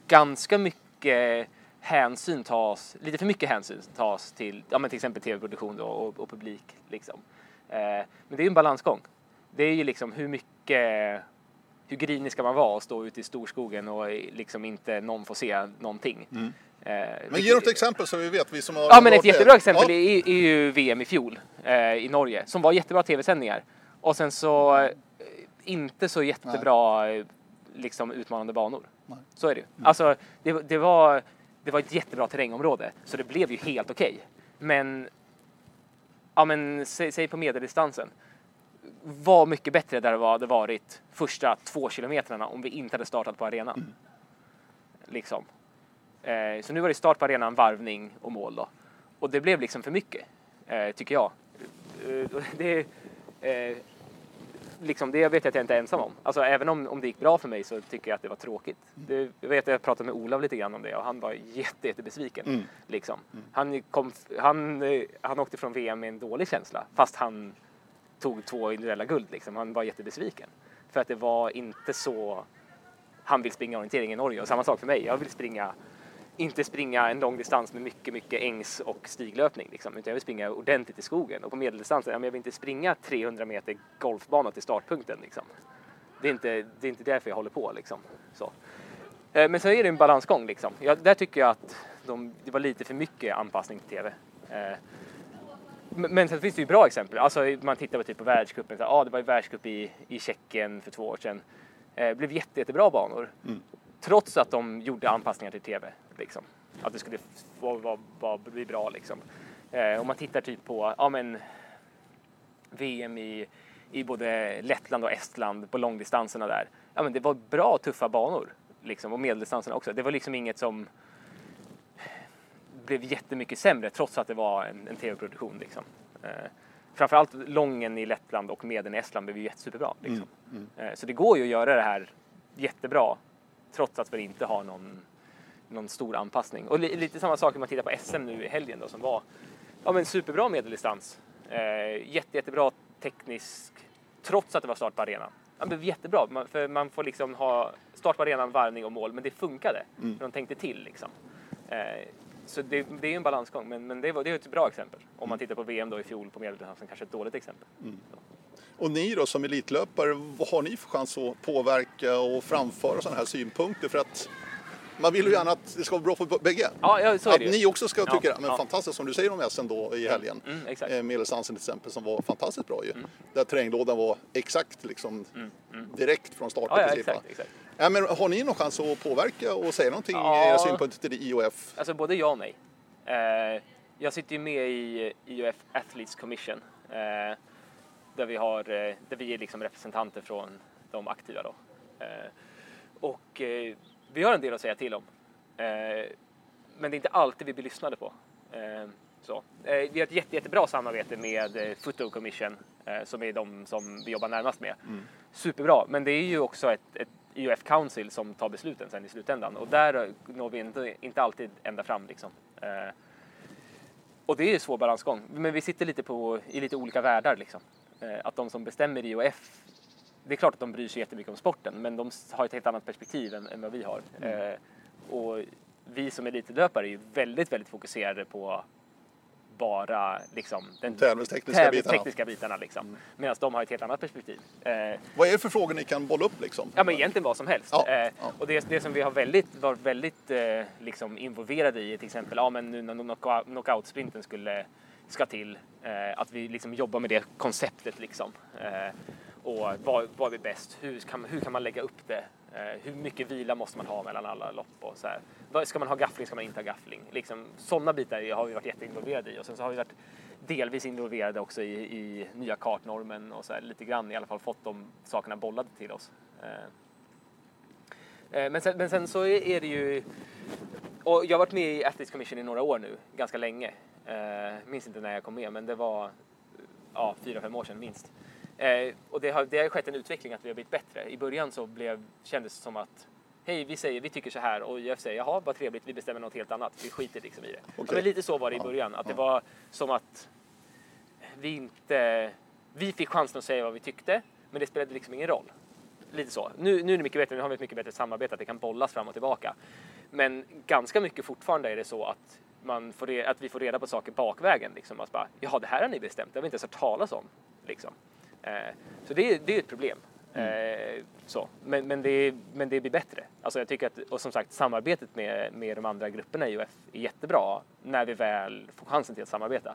ganska mycket hänsyn tas, lite för mycket hänsyn tas till, ja men till exempel tv-produktion och, och, publik liksom. Eh, men det är ju en balansgång. Det är ju liksom hur mycket, hur grinig ska man vara och stå ute i storskogen och liksom inte någon får se någonting. Mm. Eh, men ge något exempel så vi vet, vi som har Ja, men ett jättebra exempel ja. är, är, ju VM i fjol eh, i Norge som var jättebra tv-sändningar och sen så eh, inte så jättebra Nej. liksom utmanande banor. Nej. Så är det ju. Mm. Alltså, det, det, var, det var ett jättebra terrängområde så det blev ju helt okej. Okay. Men, ja men säg, säg på medeldistansen var mycket bättre där det hade varit första två kilometrarna om vi inte hade startat på arenan. Mm. Liksom. Eh, så nu var det start på arenan, varvning och mål då. Och det blev liksom för mycket, eh, tycker jag. Eh, det, eh, liksom, det vet jag att jag inte är ensam om. Alltså även om, om det gick bra för mig så tycker jag att det var tråkigt. Det, jag vet att jag pratade med Olav lite grann om det och han var jätte, jättebesviken. Mm. Liksom. Mm. Han, kom, han, eh, han åkte från VM med en dålig känsla fast han tog två individuella guld. Liksom. Han var jättebesviken. För att det var inte så han vill springa orientering i Norge och samma sak för mig. Jag vill springa inte springa en lång distans med mycket, mycket ängs och stiglöpning liksom, utan jag vill springa ordentligt i skogen och på medeldistansen, jag vill inte springa 300 meter golfbana till startpunkten liksom. Det är inte, det är inte därför jag håller på liksom. Så. Eh, men så är det en balansgång liksom. Jag, där tycker jag att de, det var lite för mycket anpassning till TV. Eh, men sen finns det ju bra exempel. Alltså man tittar på typ på världscupen. Ja, ah, det var ju världscup i, i Tjeckien för två år sedan. Eh, blev jätte, jättebra banor. Mm. Trots att de gjorde anpassningar till TV. Liksom. Att det skulle vara, vara, bli bra liksom. Eh, om man tittar typ på ja, men, VM i, i både Lettland och Estland på långdistanserna där. Ja, men det var bra tuffa banor liksom, och medeldistanserna också. Det var liksom inget som blev jättemycket sämre trots att det var en, en tv-produktion. Liksom. Eh, framförallt lången i Lettland och medel i Estland blev ju jättesuperbra. Liksom. Mm, mm. Eh, så det går ju att göra det här jättebra trots att vi inte har någon, någon stor anpassning. Och li, lite samma sak om man tittar på SM nu i helgen då som var ja, men superbra medeldistans. Eh, jätte, jättebra teknisk, trots att det var start på arenan. Ja, blev jättebra, man, för man får liksom ha start på arenan, varvning och mål, men det funkade. Mm. De tänkte till liksom. Eh, så det, det är en balansgång, men, men det, var, det är ett bra exempel. Om man mm. tittar på VM då i fjol på medeldistansen, kanske ett dåligt exempel. Mm. Och ni då som elitlöpare, vad har ni för chans att påverka och framföra sådana här synpunkter? För att man vill ju gärna att det ska vara bra för bägge. Ja, ja, så är att det ju. ni också ska tycka ja, men ja. fantastiskt som du säger om SM då i helgen. Mm, exakt. Eh, till exempel som var fantastiskt bra ju. Mm. Där terränglådan var exakt liksom mm, mm. direkt från start. Ja, ja, exakt, exakt. Ja, men har ni någon chans att påverka och säga någonting ja. era synpunkter till IOF? Alltså både ja och nej. Eh, jag sitter ju med i IOF Athletes Commission eh, där vi, har, eh, där vi är liksom representanter från de aktiva. Då. Eh, och eh, vi har en del att säga till om. Men det är inte alltid vi blir lyssnade på. Så. Eh, vi har ett jätte, jättebra samarbete med eh, Football Commission eh, som är de som vi jobbar närmast med. Mm. Superbra, men det är ju också ett, ett IOF Council som tar besluten sen i slutändan och där når vi inte, inte alltid ända fram liksom. Eh, och det är en svår balansgång, men vi sitter lite på, i lite olika världar liksom. Eh, att de som bestämmer IOF, det är klart att de bryr sig jättemycket om sporten, men de har ett helt annat perspektiv än, än vad vi har. Mm. Eh, och vi som elitidlöpare är ju väldigt, väldigt fokuserade på bara liksom den Tävlingstekniska bitarna. tävlingstekniska bitarna liksom. Medan de har ett helt annat perspektiv. Eh, Vad är det för frågor ni kan bolla upp liksom? Ja, men egentligen vad som helst. Ja, eh, ja. Och det, det som vi har väldigt, varit väldigt eh, liksom involverade i är till exempel, ja men nu när knockout- knockout-sprinten skulle, ska till, eh, att vi liksom jobbar med det konceptet liksom. Och vad, vad är bäst? Hur kan, hur kan man lägga upp det? Eh, hur mycket vila måste man ha mellan alla lopp? Och så här. Ska man ha gaffling? Ska man inte ha gaffling? Liksom, sådana bitar har vi varit jätteinvolverade i och sen så har vi varit delvis involverade också i, i nya kartnormen och så här, lite grann i alla fall fått de sakerna bollade till oss. Eh, Eh, Men sen, men sen så är det ju... Och jag har varit med i Athletes Commission i några år nu, ganska länge. Eh, minns inte när jag kom med, men det var ja, fyra, fem år sedan minst. Eh, och det har, det har skett en utveckling att vi har blivit bättre. I början så blev, kändes det som att Hej, vi säger, vi tycker så här och jag säger jaha, vad trevligt, vi bestämmer något helt annat. Vi skiter liksom i det. Ja, Okej. men lite så var det i Ja, början, att det var som att vi inte... Vi fick chansen att säga vad vi tyckte, men det spelade liksom ingen roll. Lite så. Nu, nu är det mycket bättre, nu har vi ett mycket bättre samarbete, att det kan bollas fram och tillbaka. Men ganska mycket fortfarande är det så att, man får re- att vi får reda på saker bakvägen. Liksom. Att bara, Jaha, det här har ni bestämt, det har vi inte ens hört talas om. Liksom. Eh, så det, är- det är ett problem. Eh, så. Men, men, det, men det blir bättre. Alltså jag tycker att, och som sagt, samarbetet med, med de andra grupperna i UF är jättebra när vi väl får chansen till att samarbeta.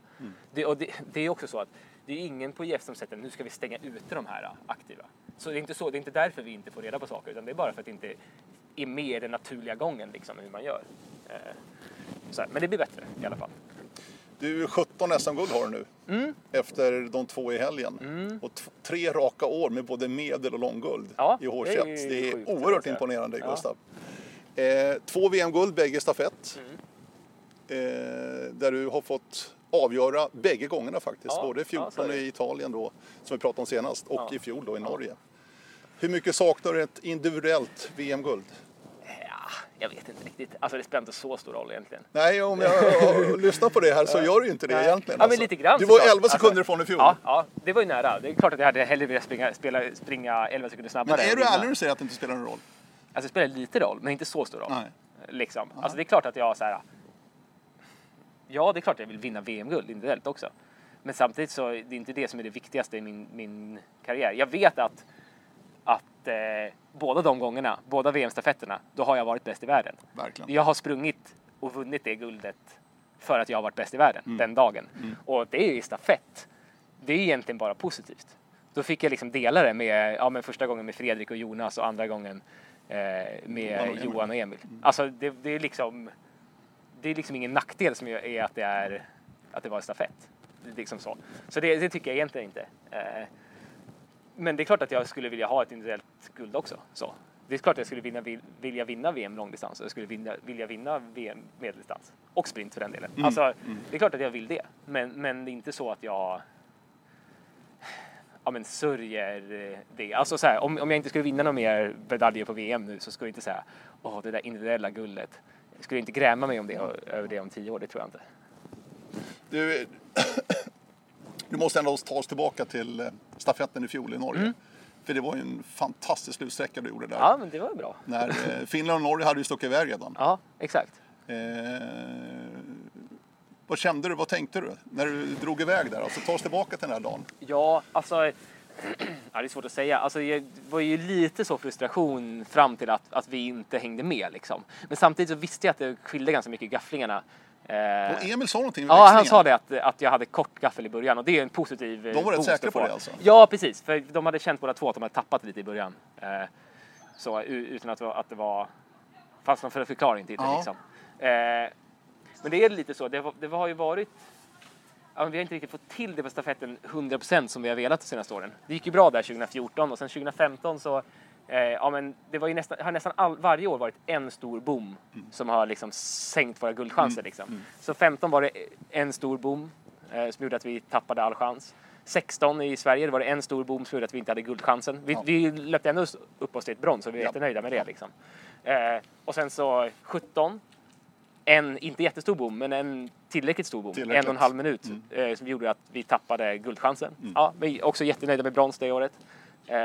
Det, och det, det är också så att det är ingen på IF som sätter nu ska vi stänga ute de här aktiva. Så det är inte så, det är inte därför vi inte får reda på saker utan det är bara för att det inte är med i den naturliga gången liksom hur man gör. Eh, så här, men det blir bättre i alla fall. Du, 17 SM-guld har du nu. Mm. Efter de två i helgen. Och t- tre raka år med både medel och långguld Ja, i H21. det är Det är, sjukt, oerhört imponerande, Ja. Gustav. Eh, två VM-guld, bägge stafett. Mm. Eh, där du har fått avgöra bägge gångerna faktiskt. Ja, Både ja, 14 så är det. i Italien då, som vi pratade om senast, och i fjol då i Norge. Hur mycket saknar du ett individuellt VM-guld? Ja, jag vet inte riktigt. Alltså det spelar inte så stor roll egentligen. Nej, om jag har lyssnat på det här så gör du ju inte det Nej. egentligen. Ja, men alltså. lite grann Du var såklart. 11 sekunder Alltså, ifrån i fjol. Ja, ja, det var ju nära. Det är klart att jag hade hellre velat springa, spela, springa 11 sekunder snabbare. Men är du ärlig när du säger att det inte spelar någon roll? Alltså det spelar lite roll, men inte så stor roll. Nej. Liksom. Alltså det är klart att jag så här. Ja, det är klart att jag vill vinna VM-guld individuellt också. Men samtidigt så är det inte det som är det viktigaste i min, min karriär. Jag vet att, att eh, båda de gångerna, båda VM-stafetterna, då har jag varit bäst i världen. Verkligen. Jag har sprungit och vunnit det guldet för att jag har varit bäst i världen Mm. den dagen. Och det är ju stafett. Det är egentligen bara positivt. Då fick jag liksom dela det med, ja men första gången med Fredrik och Jonas och andra gången eh, med Johan och Emil. Johan och Emil. Alltså det, det är liksom, det är liksom ingen nackdel som är att det är, att det var stafett. Liksom så. Så det, det tycker jag egentligen inte. Eh, men det är klart att jag skulle vilja ha ett individuellt guld också. Så. Det är klart att jag skulle vinna, vil- vilja vinna VM långdistans och jag skulle vilja, vilja vinna VM medeldistans. Och sprint för den delen. Alltså, Det är klart att jag vill det. Men, men det är inte så att jag ja, men sörjer eh, det. Alltså så här, om, om jag inte skulle vinna några mer medaljer på VM nu så skulle jag inte säga åh det där individuella guldet. Jag skulle inte gräma mig om det, över det om tio år, det tror jag inte. Du, du måste ändå ta oss tillbaka till eh, stafetten i fjol i Norge. För det var ju en fantastisk slutsträcka du gjorde där. Mm. Ja, men det var bra. När eh, Finland och Norge hade ju stuckit iväg redan. Ja, exakt. Eh, vad kände du, vad tänkte du när du drog iväg där? Alltså ta oss tillbaka till den här dagen. Ja, alltså. Ja, det är svårt att säga. Alltså, det var ju lite så frustration fram till att, att vi inte hängde med. Liksom. Men samtidigt så visste jag att det skilde ganska mycket i gafflingarna. Eh, Och Emil sa någonting Ja, han sa det att, att jag hade kort gaffel i början och det är en positiv eh, De var rätt säkra på det alltså? Ja, precis. För de hade känt båda två att de hade tappat lite i början. Eh, så utan att, att det var fanns någon för förklaring till det. Ja. Liksom. Men det är lite så. Det, var, det har ju varit Ja, vi har inte riktigt fått till det på stafetten 100% som vi har velat de senaste åren. Det gick ju bra där 2014 och sen 2015 så Eh, ja, men det var ju nästan, har nästan all, varje år varit en stor boom som har liksom sänkt våra guldchanser. Liksom. Så 15 var det en stor boom eh, som gjorde att vi tappade all chans. 16 i Sverige var det en stor boom som gjorde att vi inte hade guldchansen. Vi, vi löpte ändå upp oss till ett brons och vi är Ja. jättenöjda med det. Liksom. Eh, och sen så 17, en, inte jättestor boom, men en tillräckligt stor boom. Tillräckligt. En och en halv minut eh, som gjorde att vi tappade guldchansen. Ja, vi är också jättenöjda med brons det året. Eh,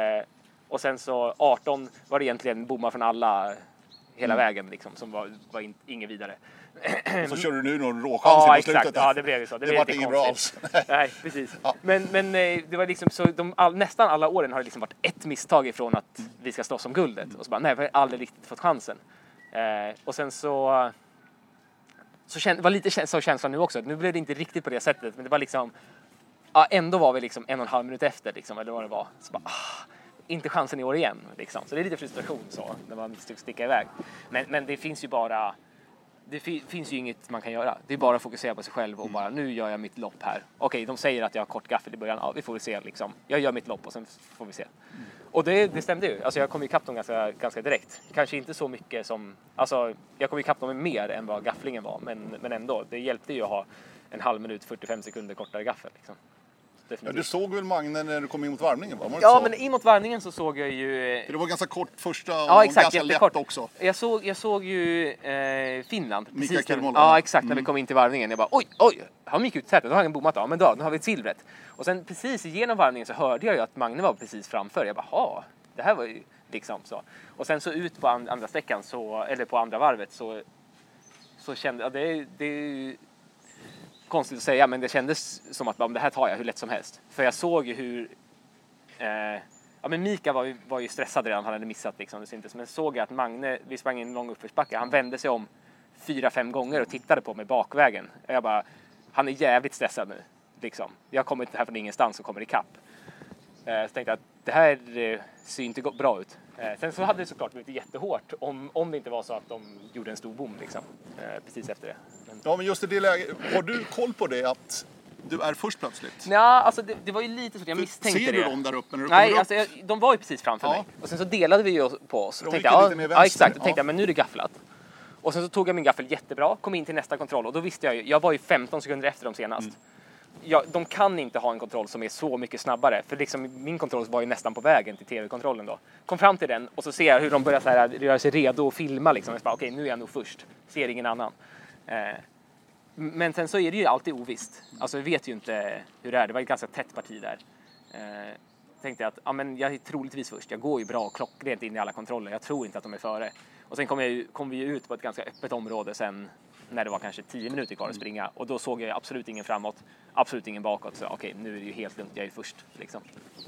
och sen så 18 var det egentligen bommar från alla hela vägen liksom, som var, var in, inget vidare. Och så kör du nu någon råchans Ja, på slutet. Ja, det blev ju så. Det, Det blev inget bra alls. Nej, precis. Ja. Men, men eh, det var liksom så, de, all, nästan alla åren har det liksom varit ett misstag ifrån att vi ska slåss om guldet. Och så bara, nej, vi har aldrig riktigt fått chansen. Eh, och sen så, så kän, var lite så känslan nu också. Nu blev det inte riktigt på det sättet, men det var liksom, ja, ändå var vi liksom en och en halv minut efter, liksom, eller vad det var. Så bara, ah, inte chansen i år igen. Liksom. Så det är lite frustration så, när man ska sticka iväg. Men, men det finns ju bara det fi- finns ju inget man kan göra. Det är bara att fokusera på sig själv och bara nu gör jag mitt lopp här. Okej, de säger att jag har kort gaffel i början. Ja, vi får väl se liksom. Jag gör mitt lopp och sen får vi se. Och det, det stämde ju. Alltså jag kom ikapp dem ganska, ganska direkt. Kanske inte så mycket som, alltså jag kom ikapp dem mer än vad gafflingen var. Men, men ändå, det hjälpte ju att ha en halv minut, 45 sekunder kortare gaffel. Liksom. Ja, du såg väl Magne när du kom in mot varvningen? Va? Ja, inte men så? in mot varvningen så såg jag ju... För det var ganska kort första och Ja, exakt. ganska Jättekort. lätt också. Jag såg, jag såg ju eh, Finland. Precis när, Kelmola. ja, exakt. När Mm. vi kom in till varvningen. Jag bara oj, oj, han gick ut sätet. Då har han bommat. Ja, men då, nu har vi ett silvret. Och sen precis igenom varvningen så hörde jag ju att Magne var precis framför. Jag bara, ha, det här var ju liksom så. Och sen så ut på an- andra sträckan, så, eller på andra varvet, så, så kände jag, det, det konstigt att säga, men det kändes som att det här tar jag hur lätt som helst. För jag såg ju hur Eh, ja, men Mika var ju, var ju stressad redan, han hade missat liksom, det syntes. Men såg jag att Magne, vi sprang in en lång uppförsbacke, han vände sig om fyra, fem gånger och tittade på mig bakvägen. Och jag bara, han är jävligt stressad nu. Liksom. Jag kommer inte här från ingenstans och kommer ikapp. Eh, så tänkte jag att det här eh, ser inte bra ut. Eh, sen så hade det såklart blivit jättehårt om, om det inte var så att de gjorde en stor bom liksom, eh, precis efter det. Men, Ja, men just i det läget, har du koll på det att du är först plötsligt? Nja, alltså det, det var ju lite så att jag misstänkte Ser det. du dem där uppe när du Nej, upp? alltså, jag, de var ju precis framför Ja. mig. Och sen så delade vi ju på oss. De tänkte, ja, ja, exakt. Och tänkte Ja. jag, men nu är det gafflat. Och sen så tog jag min gaffel jättebra, kom in till nästa kontroll och då visste jag ju, jag var ju 15 sekunder efter dem senast. Mm. Ja, de kan inte ha en kontroll som är så mycket snabbare, för liksom, min kontroll var ju nästan på vägen till tv-kontrollen då. Kom fram till den och så ser jag hur de börjar så här, göra sig redo att filma liksom. Okej, okay, Okej, nu är jag nog först, ser ingen annan. Eh, men sen så är det ju alltid ovisst. Alltså vi vet ju inte hur det är. Det var ett ganska tätt parti där. Eh, tänkte jag att ja, men jag är troligtvis först. Jag går ju bra och klockrent in i alla kontroller. Jag tror inte att de är före. Och sen kom, jag ju, kom vi ju ut på ett ganska öppet område sen när det var kanske 10 minuter kvar att springa. Och då såg jag absolut ingen framåt, absolut ingen bakåt. Så okej, nu är det ju helt lugnt. Jag är först liksom.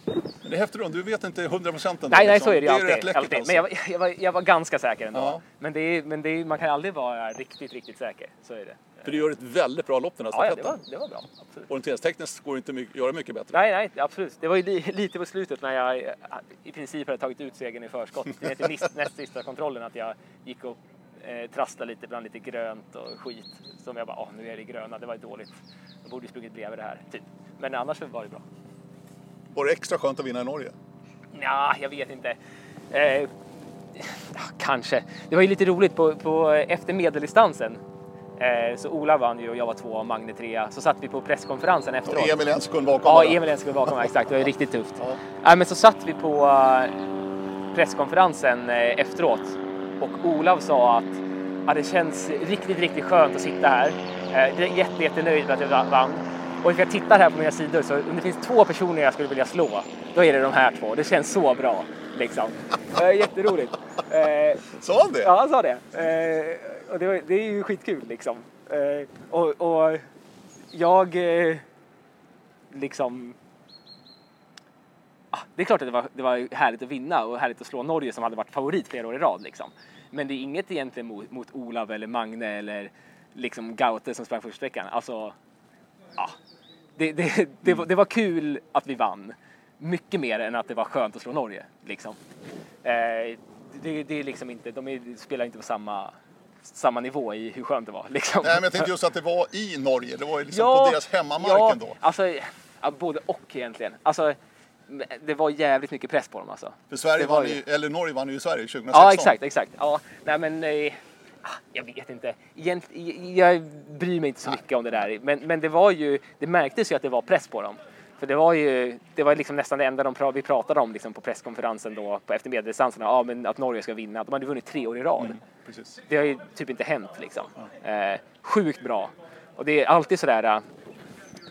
Men det är häftigt du vet inte 100 procent ändå. Nej, nej, liksom. så är det ju är alltid. rätt läckert alltid. alltså. Men jag, var- jag, var, jag var ganska säker ändå. Ja. Men, det är, men det är, man kan aldrig vara riktigt, riktigt säker. Så är det. För du gör ett väldigt bra lopp den här Ja, ja, det stafetten. var, det var bra. Absolut. Orienteringstekniskt går det inte mycket, göra mycket bättre. Nej, nej, absolut. Det var ju li, lite på slutet när jag eh, i princip hade tagit ut segern i förskott. Det näst, näst sista kontrollen att jag gick och eh, trasslade lite bland lite grönt och skit. Som jag bara, åh, nu är det gröna, det var ju dåligt. Jag borde ju sprungit bredvid det här, typ. Men annars var det bra. Var det extra skönt att vinna i Norge? Ja, jag vet inte. Eh, ja, kanske. Det var ju lite roligt på, på efter medeldistansen. Eh, så Ola vann ju och jag var två och Magne trea. Så satt vi på presskonferensen efteråt. Och Emil en sekund bakom Ja. Emil en skulle bakom exakt. Det var ju riktigt tufft. Ja. Nej, men så satt vi på eh, presskonferensen eh, efteråt och Olav sa att ja, det känns riktigt, riktigt skönt att sitta här. Eh, jag är jätte, jättenöjd med att jag va- vann. Och if jag tittar här på mina sidor så om det finns två personer jag skulle vilja slå, då är det de här två. Det känns så bra. Liksom. Eh, jätteroligt. Eh, Sa han det? Ja, han sa det. Eh, och det, var, det är ju skitkul liksom. Eh, och, och jag eh, liksom... Det är klart att det var, det var härligt att vinna och härligt att slå Norge som hade varit favorit flera år i rad. Liksom. Men det är inget egentligen mot, mot Olav eller Magne eller liksom Gaute som sprang första sträckan. Alltså, ja. Det, det, det, var, det var kul att vi vann. Mycket mer än att det var skönt att slå Norge. Liksom. Eh, det, det är liksom inte, de är, spelar inte på samma, samma nivå i hur skönt det var. Liksom. Nej, men jag tänkte just att det var i Norge. Det var liksom på deras hemmamark ja, ändå. Alltså, ja, både och egentligen. Alltså, Det var jävligt mycket press på dem alltså. För Sverige vann ju- eller Norge vann ju i Sverige 2016. Ja, exakt, exakt. Ja, nej men eh, ah, jag vet inte. Egent, jag bryr mig inte så mycket om det där. Men, men det var ju, det märktes ju att det var press på dem. För det var ju, det var liksom nästan det enda de, vi pratade om liksom på presskonferensen då på efter medeldistanserna. Ja, men att Norge ska vinna. De hade vunnit tre år i rad. Mm. Det har ju typ inte hänt liksom. Eh, sjukt bra. Och det är alltid sådär, äh,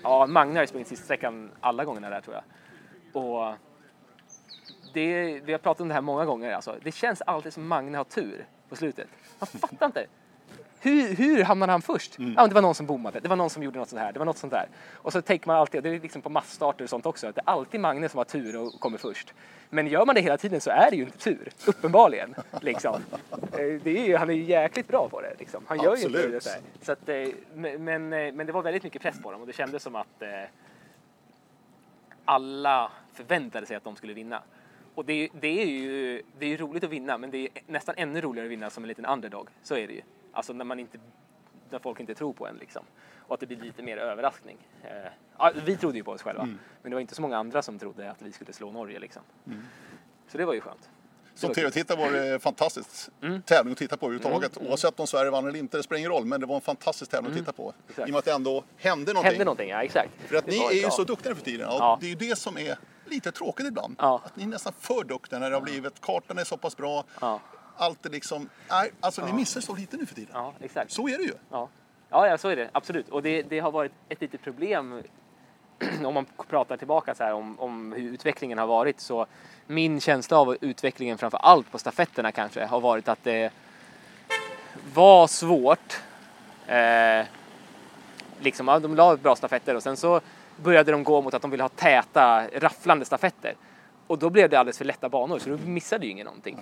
ja, Magne har ju sprungit sista sträckan alla gångerna där tror jag. Och det, vi har pratat om det här många gånger alltså. Det känns alltid som Magne har tur på slutet. Man fattar inte. Hur, hur hamnade han först? Ja, men det var någon som bommade, det var någon som gjorde något sånt här, det var något sånt där. Och så tänker man alltid, det är liksom på massstarter och sånt också, att det är alltid Magne som har tur och kommer först. Men gör man det hela tiden så är det ju inte tur, uppenbarligen. Liksom. Eh, Det är ju, han är ju jäkligt bra på det. Liksom. Han gör ju inte Absolut. det så att, eh, men, men, eh, men det var väldigt mycket press på dem och det kändes som att alla förväntade sig att de skulle vinna. Och det, är- det är ju det är ju roligt att vinna, men det är nästan ännu roligare att vinna som en liten underdog. Så är det ju. Alltså när, man inte, när folk inte tror på en liksom. Och att det blir lite mer överraskning. Eh, ja, vi trodde ju på oss själva, Mm. men det var inte så många andra som trodde att vi skulle slå Norge liksom. Så det var ju skönt. Som tv-tittare var det fantastiskt tävling att titta på överhuvudtaget. Oavsett om Sverige vann eller inte, det spelar ingen roll. Men det var en fantastisk tävling att titta på. Exakt. I och med att det ändå hände någonting. Hände någonting, ja exakt. För att ni är ju ja. så duktiga för tiden. Ja. Det är ju det som är lite tråkigt ibland. Ja. Att ni är nästan för duktiga när det har blivit, kartan är så pass bra. Ja. Allt är liksom, nej, alltså ni missar så lite nu för tiden. Ja, exakt. Så är det ju. Ja. Ja, ja, så är det absolut. Och det, det har varit ett litet problem om man pratar tillbaka så här om, om hur utvecklingen har varit. Så min känsla av utvecklingen framför allt på stafetterna kanske har varit att det var svårt. Eh, liksom, ja, de la bra stafetter och sen så började de gå mot att de ville ha täta, rafflande stafetter. Och då blev det alldeles för lätta banor så då missade ju ingen någonting.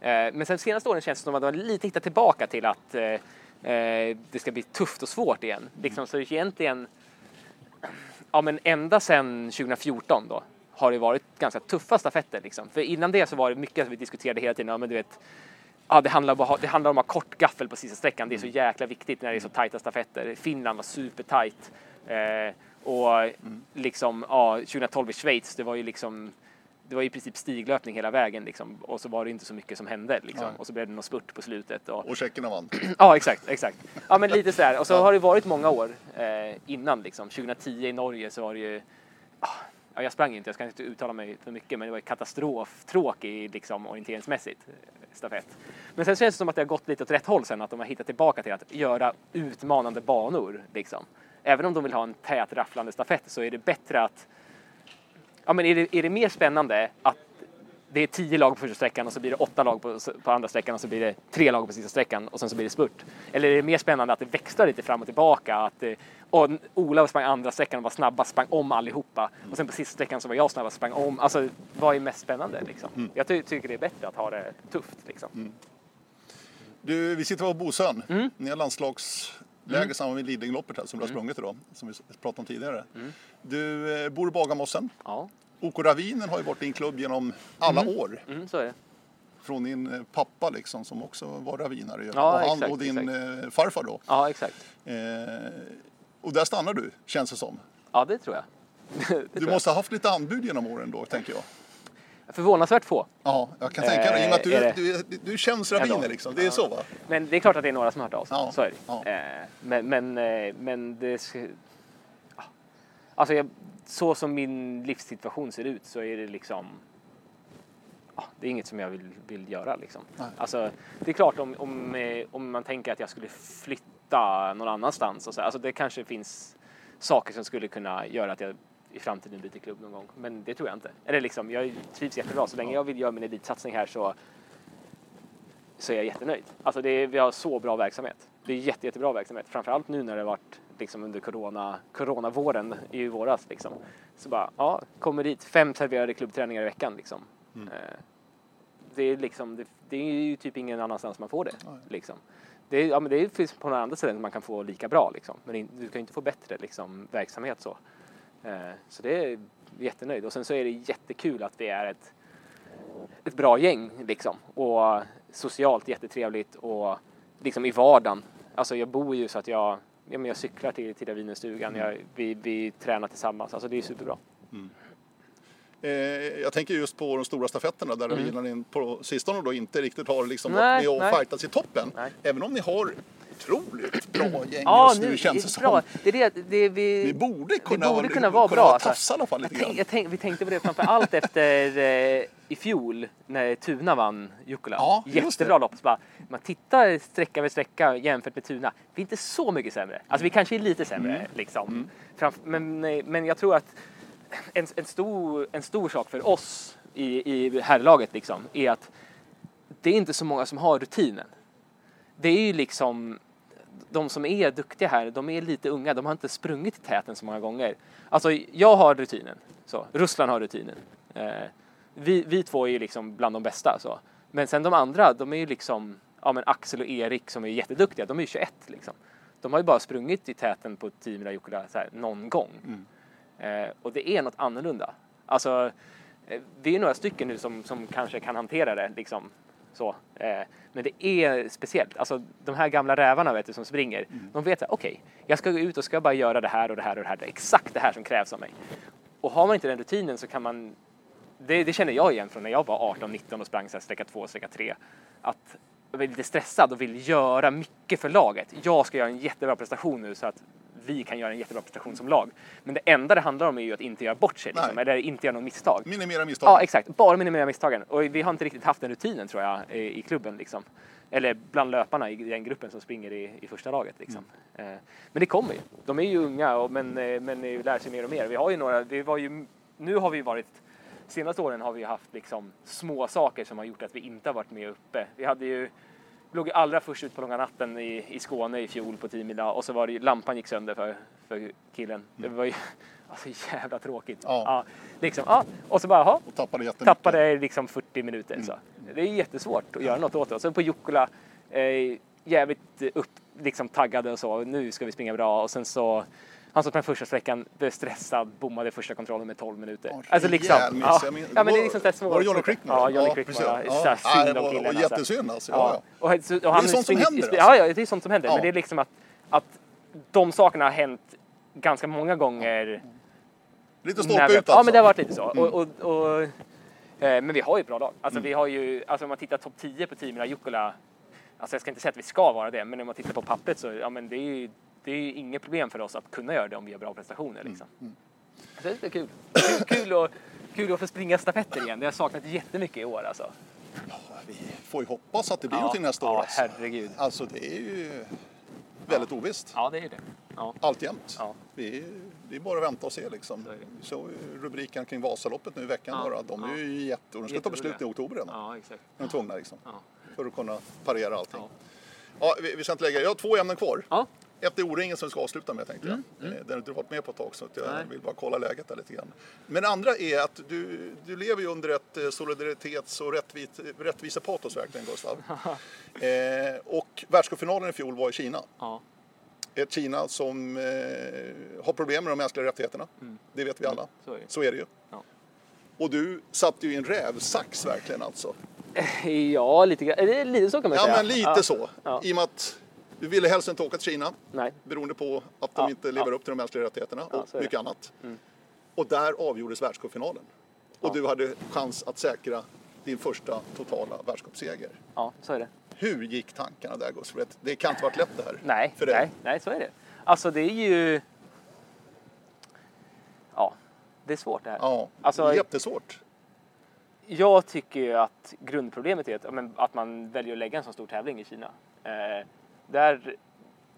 Eh, Men sen senaste åren känns det som att de har lite hittat tillbaka till att eh, eh, det ska bli tufft och svårt igen. Liksom, så egentligen, ja men ända sedan 2014 då har det varit ganska tuffa stafetter liksom. För innan det så var det mycket som vi diskuterade hela tiden, ja men du vet, ja det handlar, bara, det handlar om att ha kort gaffel på sista sträckan, det är så jäkla viktigt när det är så tajta stafetter. Finland var supertajt. Eh, och liksom, ja 2012 i Schweiz, det var ju liksom det var i princip stiglöpning hela vägen liksom. och så var det inte så mycket som hände liksom. Och så blev det någon spurt på slutet. Och, Och tjeckerna vann. Ja, exakt, exakt. Ja, men lite sådär. Och så har det varit många år eh, innan liksom. 2010 i Norge så var det ju, ah, ja, jag sprang inte, jag ska inte uttala mig för mycket, men det var ju katastroftråkig liksom orienteringsmässigt eh, stafett. Men sen känns det som att det har gått lite åt rätt håll sen, att de har hittat tillbaka till att göra utmanande banor liksom. Även om de vill ha en tät rafflande stafett så är det bättre att Ja, men är det, är det mer spännande att det är tio lag på första sträckan och så blir det åtta lag på, på andra sträckan och så blir det tre lag på sista sträckan och sen så blir det spurt? Eller är det mer spännande att det växlar lite fram och tillbaka? Att eh, och Ola sprang andra sträckan och var snabbast, sprang om allihopa och sen på sista sträckan så var jag snabbast, sprang om. Alltså, vad är mest spännande liksom? Jag ty tycker det är bättre att ha det tufft liksom. Du, vi sitter på Bosön. Mm. Ni har landslagsläger i samband med Lidingöloppet här som du har sprungit idag. Som vi pratade om tidigare. Mm. Du eh, bor i Bagarmossen. Ja, OK Ravinen har ju varit din klubb genom alla år. mm, så är det. Från din eh, pappa liksom som också var ravinare. Ja, och, han, exakt, och din eh, farfar då. Ja, exakt. Eh, och där stannar du, känns det som. Ja, det tror jag. det tror Du måste ha haft lite anbud genom åren då, tänker jag. jag. Förvånansvärt få. Ja, jag kan tänka mig. Du, Eh, det- du, du känns raviner liksom. Det är så va? Men det är klart att det är några som har hört av sig. Ja, Så är det. ja. Eh, men, men, eh, men det... Alltså, jag, så som min livssituation ser ut så är det liksom... Det är inget som jag vill, vill göra liksom. Nej. Alltså, det är klart om, om, eh, om man tänker att jag skulle flytta någon annanstans och så, alltså det kanske finns saker som skulle kunna göra att jag i framtiden byter klubb någon gång. Men det tror jag inte. Eller liksom, jag trivs jättebra. Så länge jag vill göra min elitsatsning här så så är jag jättenöjd. Alltså det är, vi har så bra verksamhet. Det är jätte, jättebra verksamhet. Framförallt nu när det varit liksom under corona, coronavåren i våras. Liksom. Så bara, ja, kommer dit, fem serverade klubbträningar i veckan. Liksom. Mm. Eh, det, är liksom, det, det är ju typ ingen annanstans man får det. Liksom. Det, är, ja, men det finns på några andra ställen man kan få lika bra. Liksom. Men du kan ju inte få bättre liksom, verksamhet så. Eh, så det är jättenöjd. Och sen så är det jättekul att vi är ett ett bra gäng liksom. Och socialt jättetrevligt och liksom i vardagen. Alltså jag bor ju så att jag, ja, men jag cyklar till, till Ravinestugan, jag, vi, vi tränar tillsammans. Alltså det är superbra. Eh, jag tänker just på de stora stafetterna där Mm. mm. på sistone då inte riktigt har liksom Nej, varit med och nej. fightats i toppen. Nej. Även om ni har otroligt bra gäng Ja, just nu, nu känns det är som. bra. Det är det, det vi, Ni borde kunna, vi borde vara, kunna vara bra. alltså. tafsa fall lite tänk, grann. tänk, vi tänkte på det framför allt efter eh, i fjol när Tuna vann Jukkola. Ja, Jättebra lopp. Bara, man tittar sträcka för sträcka jämfört med Tuna. Vi är inte så mycket sämre. Alltså vi kanske är lite sämre Mm. liksom. Framf- men, eh, men jag tror att en, en, stor, en stor sak för oss i, i herrlaget liksom är att det är inte så många som har rutinen. Det är ju liksom de som är duktiga här, de är lite unga, de har inte sprungit i täten så många gånger. Alltså, jag har rutinen, så. Ruslan har rutinen. Eh, vi, vi två är ju liksom bland de bästa. Så. Men sen de andra, de är ju liksom, ja men Axel och Erik som är jätteduktiga, de är ju 21 liksom. De har ju bara sprungit i täten på 10 mila Jukkola någon gång. Eh, och det är något annorlunda. Alltså, eh, vi är några stycken nu som, som kanske kan hantera det liksom. Så. Eh, men det är speciellt. Alltså de här gamla rävarna vet du, som springer. De vet att okej, jag ska gå ut och ska bara göra det här och det här och det här. Det är exakt det här som krävs av mig. Och har man inte den rutinen så kan man det, det känner jag igen från när jag var 18-19 och sprang så här sträcka 2 sträcka 3. Att jag är lite stressad och vill göra mycket för laget. Jag ska göra en jättebra prestation nu så att vi kan göra en jättebra prestation som lag. Men det enda det handlar om är ju att inte göra bort sig, liksom, eller inte göra något misstag. Minimera misstag. Ja, exakt. Bara minimera misstagen. Och vi har inte riktigt haft den rutinen tror jag i, i klubben. Liksom. Eller bland löparna i den gruppen som springer i, i första laget. Liksom. Eh, men det kommer ju. De är ju unga och, men, eh, men eh, lär sig mer och mer. Vi har ju några, vi var ju, nu har vi varit Senaste åren har vi haft liksom små saker som har gjort att vi inte har varit med uppe. Vi hade ju låg ju allra först ut på långa natten i, i Skåne i fjol på 10 mila och så var det lampan gick sönder för, för killen. Det var ju alltså jävla tråkigt. Ja. liksom, ja. Och så bara, jaha, Och tappade tappade liksom 40 minuter. Så. Det är jättesvårt att göra något åt det. Och sen på Jukkola, eh, jävligt upp, liksom taggade och så. Nu ska vi springa bra. Och sen så, han som sprang första sträckan, blev stressad, bommade första kontrollen med 12 minuter. Ja, alltså liksom. Ja, ja men det är liksom sådär små. Var det Johnny Crickman? Ja, Johnny Crickman. Ja, Ja. Synd det om killen. jättesynd alltså. Ja, Ja. Och, och Det är sånt som händer, springer- alltså. Ja, ja, det är sånt som händer. Ja. Men det är liksom att, att de sakerna har hänt ganska många gånger. Lite stolpe ut alltså. Ja, men det har varit lite så. Och, och, och, eh, men vi har ju ett bra lag. Alltså, vi har ju, alltså, om man tittar topp 10 på teamen Jukkola, alltså jag ska inte säga att vi ska vara det, men om man tittar på pappret så ja, men det är ju det är ju inget problem för oss att kunna göra det om vi har bra prestationer. Liksom. Så det är kul. Kul, kul, att, kul att få springa stafetter igen. Det har jag saknat jättemycket i år alltså. Vi får ju hoppas att det blir Ja, någonting nästa år. ja, Alltså. herregud. alltså det är ju väldigt ovisst. Ja, det är det. Ja. Alltjämt. Ja. Vi det är bara att vänta och se liksom. Så rubriken kring Vasaloppet nu i veckan Ja, bara. De är ja. ju jätte... De ska ta beslut i oktober redan. ja, exakt. De är tvungna liksom. Ja. För att kunna parera allting. Ja. Ja. vi, vi ska inte lägga... Jag har två ämnen kvar. Ja. Ett är O-ringen som vi ska avsluta med tänkte jag. Mm, Eh, Den har inte varit med på ett tag så jag Nej. vill bara kolla läget där lite grann. Men det andra är att du, du lever ju under ett eh, solidaritets och rättvit, rättvisepatos verkligen Gustav. eh, och världscupfinalen i fjol var i Kina. Ja. Ett Kina som eh, har problem med de mänskliga rättigheterna. Det vet vi alla. Mm. så är det. Så är det ju. Ja. Och du satt ju i en rävsax verkligen alltså. Ja, lite lite så kan man Ja säga. men lite Ja. så. Ja. I och med att du ville helst inte åka till Kina. Nej. beroende på att de Ja, inte lever ja. upp till de mänskliga rättigheterna Ja, och det. mycket annat. Mm. Och där avgjordes världscupfinalen. Och Ja. du hade chans att säkra din första totala världscupseger. Ja, så är det. Hur gick tankarna där Gustav? Det- Det kan inte varit lätt det här. Nej, för dig. nej, nej, så är det. Alltså det är ju... Ja, det är svårt det här. Ja, Alltså- jättesvårt. Jag tycker ju att grundproblemet är att, ja, att man väljer att lägga en så stor tävling i Kina. Där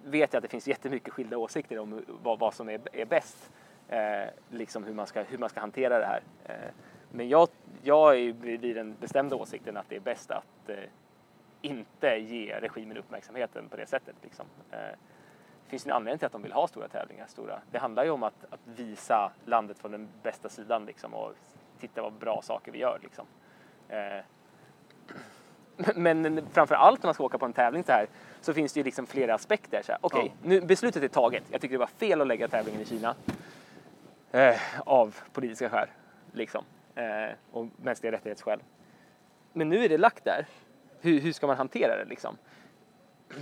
vet jag att det finns jättemycket skilda åsikter om vad, vad som är, är bäst. Eh, liksom hur man, ska, hur man ska hantera det här. Eh, men jag, jag är vid den bestämda åsikten att det är bäst att eh, inte ge regimen uppmärksamheten på det sättet. Liksom. Eh, det finns en anledning till att de vill ha stora tävlingar. Stora. Det handlar ju om att, att visa landet från den bästa sidan liksom, och titta vad bra saker vi gör. Liksom. Eh, Men framför allt när man ska åka på en tävling så här så finns det ju liksom flera aspekter. Okej, Ja. nu beslutet är taget. Jag tycker det var fel att lägga tävlingen i Kina. Eh, av politiska skäl. Liksom. Eh, och mänskliga rättighetsskäl. Men nu är det lagt där. Hur, hur ska man hantera det liksom?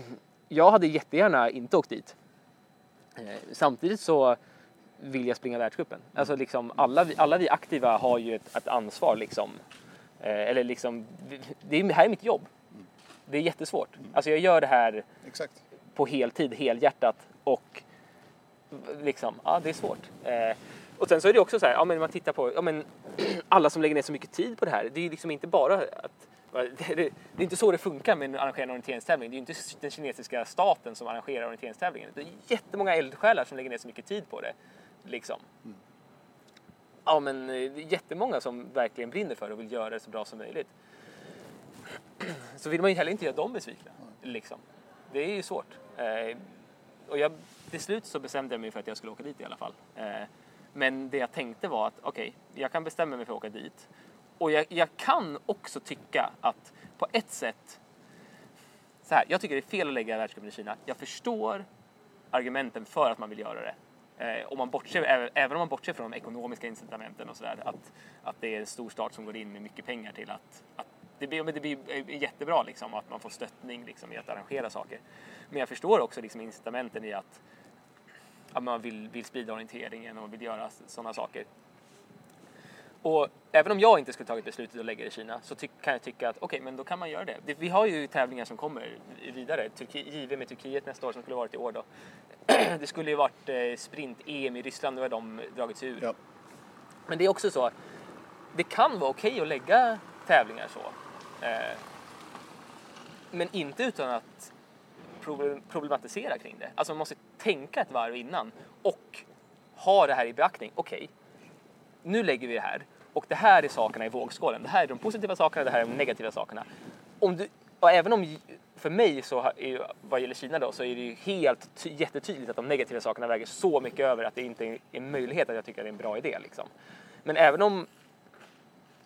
Jag hade jättegärna inte åkt dit. Eh, samtidigt så vilja springa världscupen. Alltså liksom alla, vi, alla vi aktiva har ju ett, ett ansvar liksom. Eh, eller liksom, det, är, det här är mitt jobb. Det är jättesvårt. Alltså jag gör det här Exakt. på heltid, helhjärtat och liksom, ja det är svårt. Eh, och sen så är det också så här, ja men man tittar på, ja men alla som lägger ner så mycket tid på det här, det är ju liksom inte bara att det, det, det är inte så det funkar med en orienteringstävling. Det är ju inte den kinesiska staten som arrangerar orienteringstävlingen. Det är jättemånga eldsjälar som lägger ner så mycket tid på det. Liksom. Mm. Ja, men eh, det är jättemånga som verkligen brinner för det och vill göra det så bra som möjligt. Så vill man ju heller inte göra dem besvikna. Liksom. Det är ju svårt. Eh, och jag, till slut så bestämde jag mig för att jag skulle åka dit i alla fall. Eh, men det jag tänkte var att okej, okay, jag kan bestämma mig för att åka dit. Och jag, jag, kan också tycka att på ett sätt, så här, jag tycker det är fel att lägga världscupen i Kina. Jag förstår argumenten för att man vill göra det. Eh, om man bortser, även om man bortser från de ekonomiska incitamenten och sådär, att, att det är en stor stat som går in med mycket pengar till att, att det blir, det blir eh, jättebra liksom, att man får stöttning liksom, i att arrangera saker. Men jag förstår också liksom, incitamenten i att, att man vill, vill sprida orienteringen och vill göra sådana saker. Och även om jag inte skulle tagit beslutet att lägga det i Kina så kan jag tycka att okej, okay, men då kan man göra det. Vi har ju tävlingar som kommer vidare. Turki, JVM i Turkiet nästa år som skulle varit i år då. det skulle ju varit eh, sprint-EM i Ryssland, nu har de dragits ur. Ja. Men det är också så, det kan vara okej okay att lägga tävlingar så. Eh, men inte utan att problematisera kring det. Alltså man måste tänka ett varv innan och ha det här i beaktning. Okej, okay, nu lägger vi det här och det här är sakerna i vågskålen. Det här är de positiva sakerna, det här är de negativa sakerna. Om du, även om för mig så är, vad gäller Kina då så är det ju helt jättetydligt att de negativa sakerna väger så mycket över att det inte är en möjlighet att jag tycker att det är en bra idé. Liksom. Men även om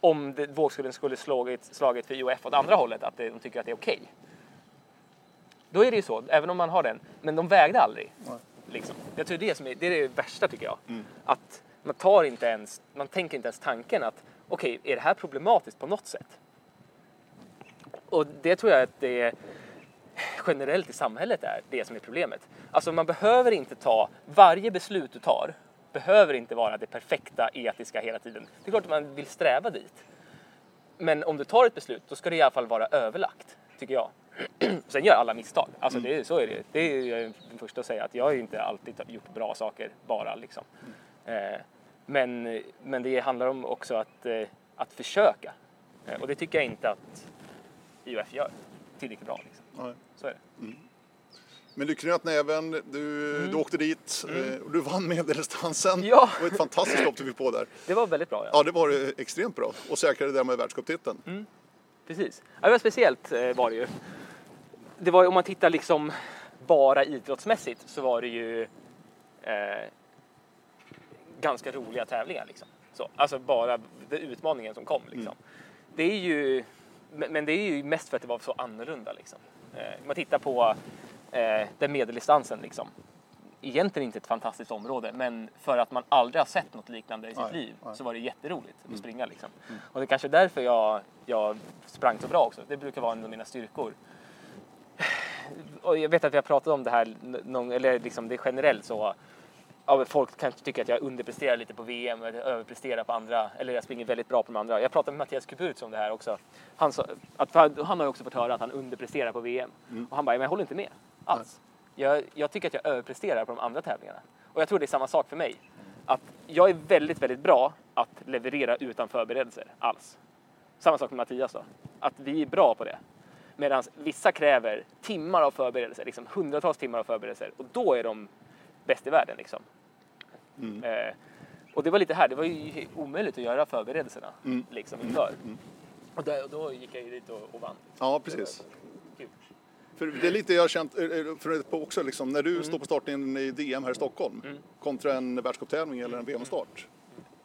om det, vågskålen skulle slagit, slagit för IOF åt andra hållet, att de tycker att det är okej. Okay, då är det ju så, även om man har den. Men de vägde aldrig. Liksom. Jag tror det, som är, det är det värsta tycker jag. Mm. Att man tar inte ens, man tänker inte ens tanken att okej, okay, är det här problematiskt på något sätt? Och det tror jag att det är generellt i samhället är det som är problemet. Alltså man behöver inte ta, varje beslut du tar behöver inte vara det perfekta etiska hela tiden. Det är klart att man vill sträva dit. Men om du tar ett beslut, då ska det i alla fall vara överlagt, tycker jag. Sen gör alla misstag. Alltså det, så är det. Det är jag den första att säga att jag har inte alltid gjort bra saker bara liksom. Eh, men, men det handlar om också att, eh, att försöka. Eh, och det tycker jag inte att IOF gör tillräckligt bra. Liksom. Så är det. Mm. Men du knöt näven, du, mm. du åkte dit mm. och du vann medeldistansen. Ja. Det var ett fantastiskt lopp du fick på där. Det var väldigt bra. Ja, ja det var extremt bra och säkrade därmed världscuptiteln. Mm. Precis. Ja, det var speciellt var det ju. Det var om man tittar liksom bara idrottsmässigt så var det ju eh, ganska roliga tävlingar. Liksom. Så, alltså bara utmaningen som kom. Liksom. Mm. Det är ju, men det är ju mest för att det var så annorlunda. Liksom. Eh, man tittar på eh, den medeldistansen. Liksom. Egentligen inte ett fantastiskt område, men för att man aldrig har sett något liknande i sitt nej, liv nej. så var det jätteroligt mm. att springa. Liksom. Mm. Och det är kanske är därför jag, jag sprang så bra också. Det brukar vara en av mina styrkor. Och jag vet att vi har pratat om det här, eller liksom det är generellt så ja, folk kanske tycker att jag underpresterar lite på VM eller överpresterar på andra, eller jag springer väldigt bra på de andra. Jag pratade med Mattias Kuburtz om det här också. Han, sa, att, han har ju också fått höra att han underpresterar på VM. Mm. Och han bara, men jag håller inte med alls. Jag, jag, tycker att jag överpresterar på de andra tävlingarna. Och jag tror det är samma sak för mig. Att jag är väldigt, väldigt bra att leverera utan förberedelser alls. Samma sak med Mattias då. Att vi är bra på det. Medan vissa kräver timmar av förberedelser, liksom hundratals timmar av förberedelser. Och då är de bäst i världen liksom. Mm. Eh, och det var lite här, det var ju omöjligt att göra förberedelserna mm. liksom inför. Mm. Och då, då, gick jag ju dit och, och vann. Ja, precis. För det är lite jag har känt, eh, eh, för också liksom, när du mm. står på starten i DM här i Stockholm mm. kontra en världscuptävling eller en VM-start.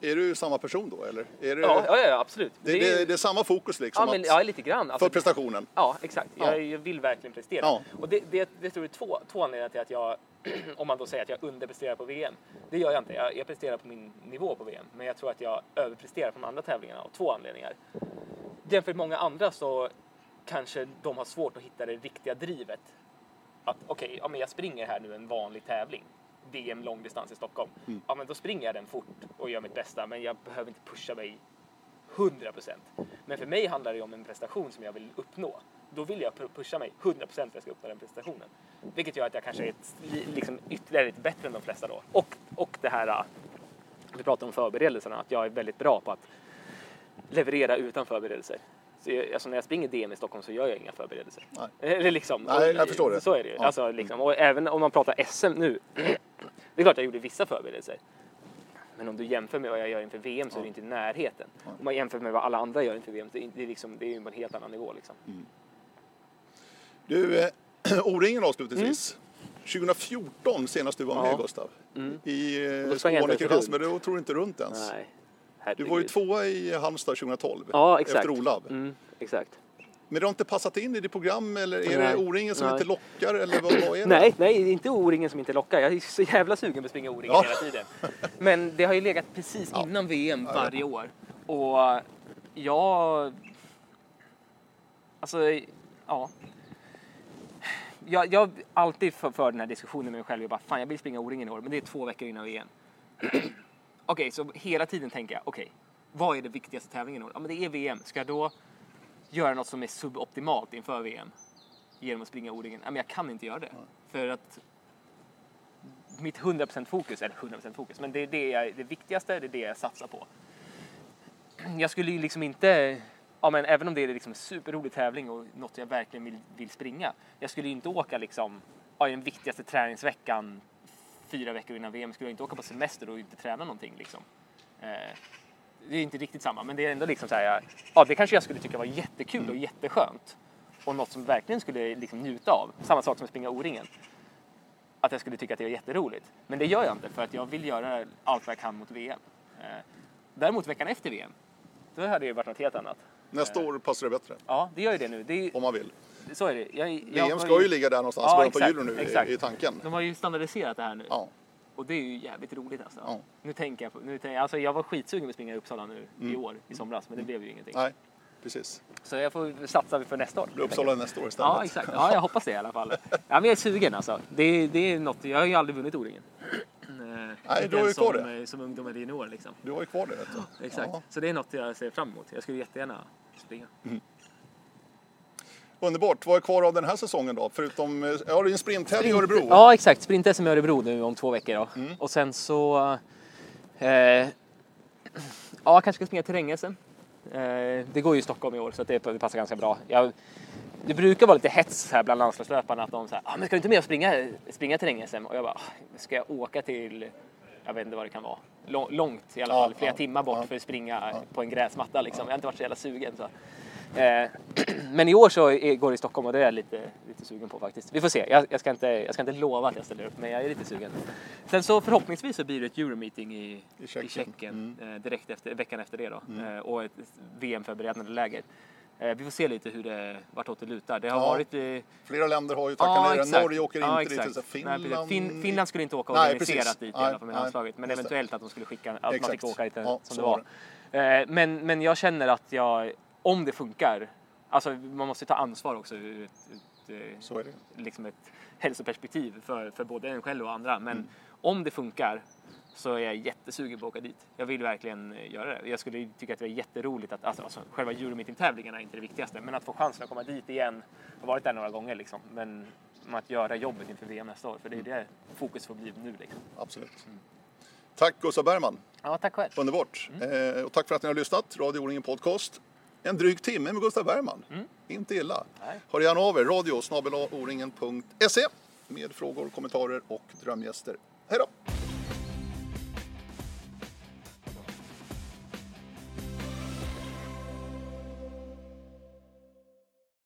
Är du samma person då eller? Är det, ja, ja, ja, absolut. Det, det, är, det, är samma fokus liksom? Ja, men, ja lite grann. Alltså, för prestationen? Ja, exakt. Ja. Jag, vill verkligen prestera. Ja. Och det, det, det tror jag är två, två anledningar till att jag, om man då säger att jag underpresterar på VM. Det gör jag inte. Jag, jag presterar på min nivå på VM. Men jag tror att jag överpresterar på de andra tävlingarna av två anledningar. Jämfört med många andra så kanske de har svårt att hitta det riktiga drivet. Att okej, okay, ja, jag springer här nu en vanlig tävling VM långdistans i Stockholm. Ja, men då springer jag den fort och gör mitt bästa, men jag behöver inte pusha mig 100 procent. Men för mig handlar det om en prestation som jag vill uppnå. Då vill jag pu- pusha mig 100 procent för att jag ska uppnå den prestationen. Vilket gör att jag kanske är ett, liksom ytterligare lite bättre än de flesta då. Och, och det här, äh, vi pratar om förberedelserna, att jag är väldigt bra på att leverera utan förberedelser. Så jag, alltså när jag springer DM i Stockholm så gör jag inga förberedelser. Nej. Eller liksom, Nej, jag förstår det. Så är det ju. Ja. Alltså, liksom, och även om man pratar SM nu. det är klart jag gjorde vissa förberedelser. Men om du jämför med vad jag gör inför VM så är det inte i närheten. Om man jämför med vad alla andra gör inför VM, det är, det är, liksom, det är på en helt annan nivå. Liksom. Du, eh, O-ringen avslutningsvis. 2014 senast du var med Mm. Ja. Gustav. Mm. I eh, Kristianstad, men du tog inte runt ens. Nej. Du var ju tvåa i Halmstad 2012 Ja, exakt. efter Olav. Mm, exakt. Men det har inte passat in i ditt program eller är Nej. det O-ringen som Nej. inte lockar eller vad, vad är det? Nej, nej, det är inte O-ringen som inte lockar. Jag är så jävla sugen på att springa O-ringen Ja. hela tiden. Men det har ju legat precis Ja. innan VM Ja, varje år. Och jag... Alltså, ja. Jag, jag har alltid för, för den här diskussionen med mig själv. Jag bara, fan jag vill springa O-ringen i år, men det är två veckor innan VM. okej, så hela tiden tänker jag, okej, vad är det viktigaste tävlingen i år? Ja, men det är VM. Ska jag då göra något som är suboptimalt inför VM? genom att springa O-ringen. Men jag kan inte göra det. För att mitt 100% fokus, eller 100% fokus, men det är det, jag, det viktigaste, det är det jag satsar på. Jag skulle ju liksom inte, ja men även om det är liksom en superrolig tävling och något jag verkligen vill, vill springa. Jag skulle ju inte åka liksom, ja, i den viktigaste träningsveckan fyra veckor innan VM, skulle jag inte åka på semester och inte träna någonting liksom. Eh, det är inte riktigt samma, men det är ändå liksom så här, ja det kanske jag skulle tycka var jättekul och jätteskönt. Och något som verkligen skulle liksom njuta av. Samma sak som att springa O-ringen. Att jag skulle tycka att det var jätteroligt. Men det gör jag inte för att jag vill göra allt vad jag kan mot VM. Eh, Däremot veckan efter VM, då hade det varit något helt annat. Nästa år passar det bättre Ja, det gör ju det nu. Det är, om man vill. så är det. Jag, jag VM ska ju ligga där någonstans Ja, början på juli nu exakt. i, i tanken. De har ju standardiserat det här nu. Ja. Och det är ju jävligt roligt alltså. Ja. Nu tänker jag på, nu tänker, alltså jag var skitsugen på att springa i Uppsala nu i Mm. år, i somras, men det blev ju ingenting. Nej, precis. Så jag får satsa för nästa år. Blir Uppsala nästa år istället. Ja, exakt. Ja, jag hoppas det i alla fall. Ja, men jag är sugen alltså. Det, det är något, jag har ju aldrig vunnit O-ringen. Nej, Inte du har ju kvar som, det. eh, Som ungdom eller junior liksom. Du har ju kvar det. Vet du. Exakt. Ja. Så det är något jag ser fram emot. Jag skulle jättegärna springa. Underbart. Vad är kvar av den här säsongen då? Förutom, eh, ja det är en sprinttävling i Örebro. Ja, exakt. Sprint-SM i Örebro nu om två veckor då. Mm. Och sen så... Eh, ja, jag kanske ska springa terräng-SM. Eh, det går ju i Stockholm i år så det, det passar ganska bra. Jag, det brukar vara lite hets här bland landslagslöparna att de säger ah, men ska du inte med och springa, springa terräng-SM? Och jag bara, "Ah, ska jag åka till, jag vet inte vad det kan vara, Lång- långt i alla Ja, fall, flera ja, timmar bort ja. för att springa på en gräsmatta liksom. Jag har inte varit så jävla sugen. Så. Eh, men i år så går det i Stockholm och det är jag lite, lite sugen på faktiskt. Vi får se. Jag, jag, ska inte, jag ska inte lova att jag ställer upp, men jag är lite sugen. Sen så förhoppningsvis så blir det ett Euromeeting i, I i Tjeckien. Tjeckien, eh, direkt efter, veckan efter det då. Eh, och ett VM-förberedande läger. Vi får se lite hur det, vartåt det lutar. Det har Ja. varit... Eh, Flera länder har ju tackat ner den. Norge åker Ja, inte dit. Så Nej. Finland... fin, Finland skulle inte åka Nej, organiserat precis. dit i Nej, alla fall med nej, landslaget. Men det. eventuellt att de skulle skicka, att man Exakt. fick åka lite Ja, som det var. Eh, men, men jag känner att jag, om det funkar, alltså man måste ta ansvar också ur ett, ett, eh, liksom ett hälsoperspektiv för, för både en själv och andra. Men Mm. om det funkar så är jag jättesugen på att åka dit. Jag vill verkligen eh, göra det. Jag skulle tycka att det var jätteroligt att, alltså, alltså själva Euromeeting-tävlingarna är inte det viktigaste, men att få chansen att komma dit igen. Jag har varit där några gånger liksom, men att göra jobbet inför VM nästa år, för det är det fokus får bli nu liksom. Absolut. Tack Gustav Bergman. Ja, tack själv. Underbart. Mm. Eh, och tack för att ni har lyssnat. Radio O-ringen Podcast. En dryg timme med Gustav Bergman. Mm. Inte illa. Nej. Hör gärna av er. Radio med frågor, kommentarer och drömgäster. Hej då!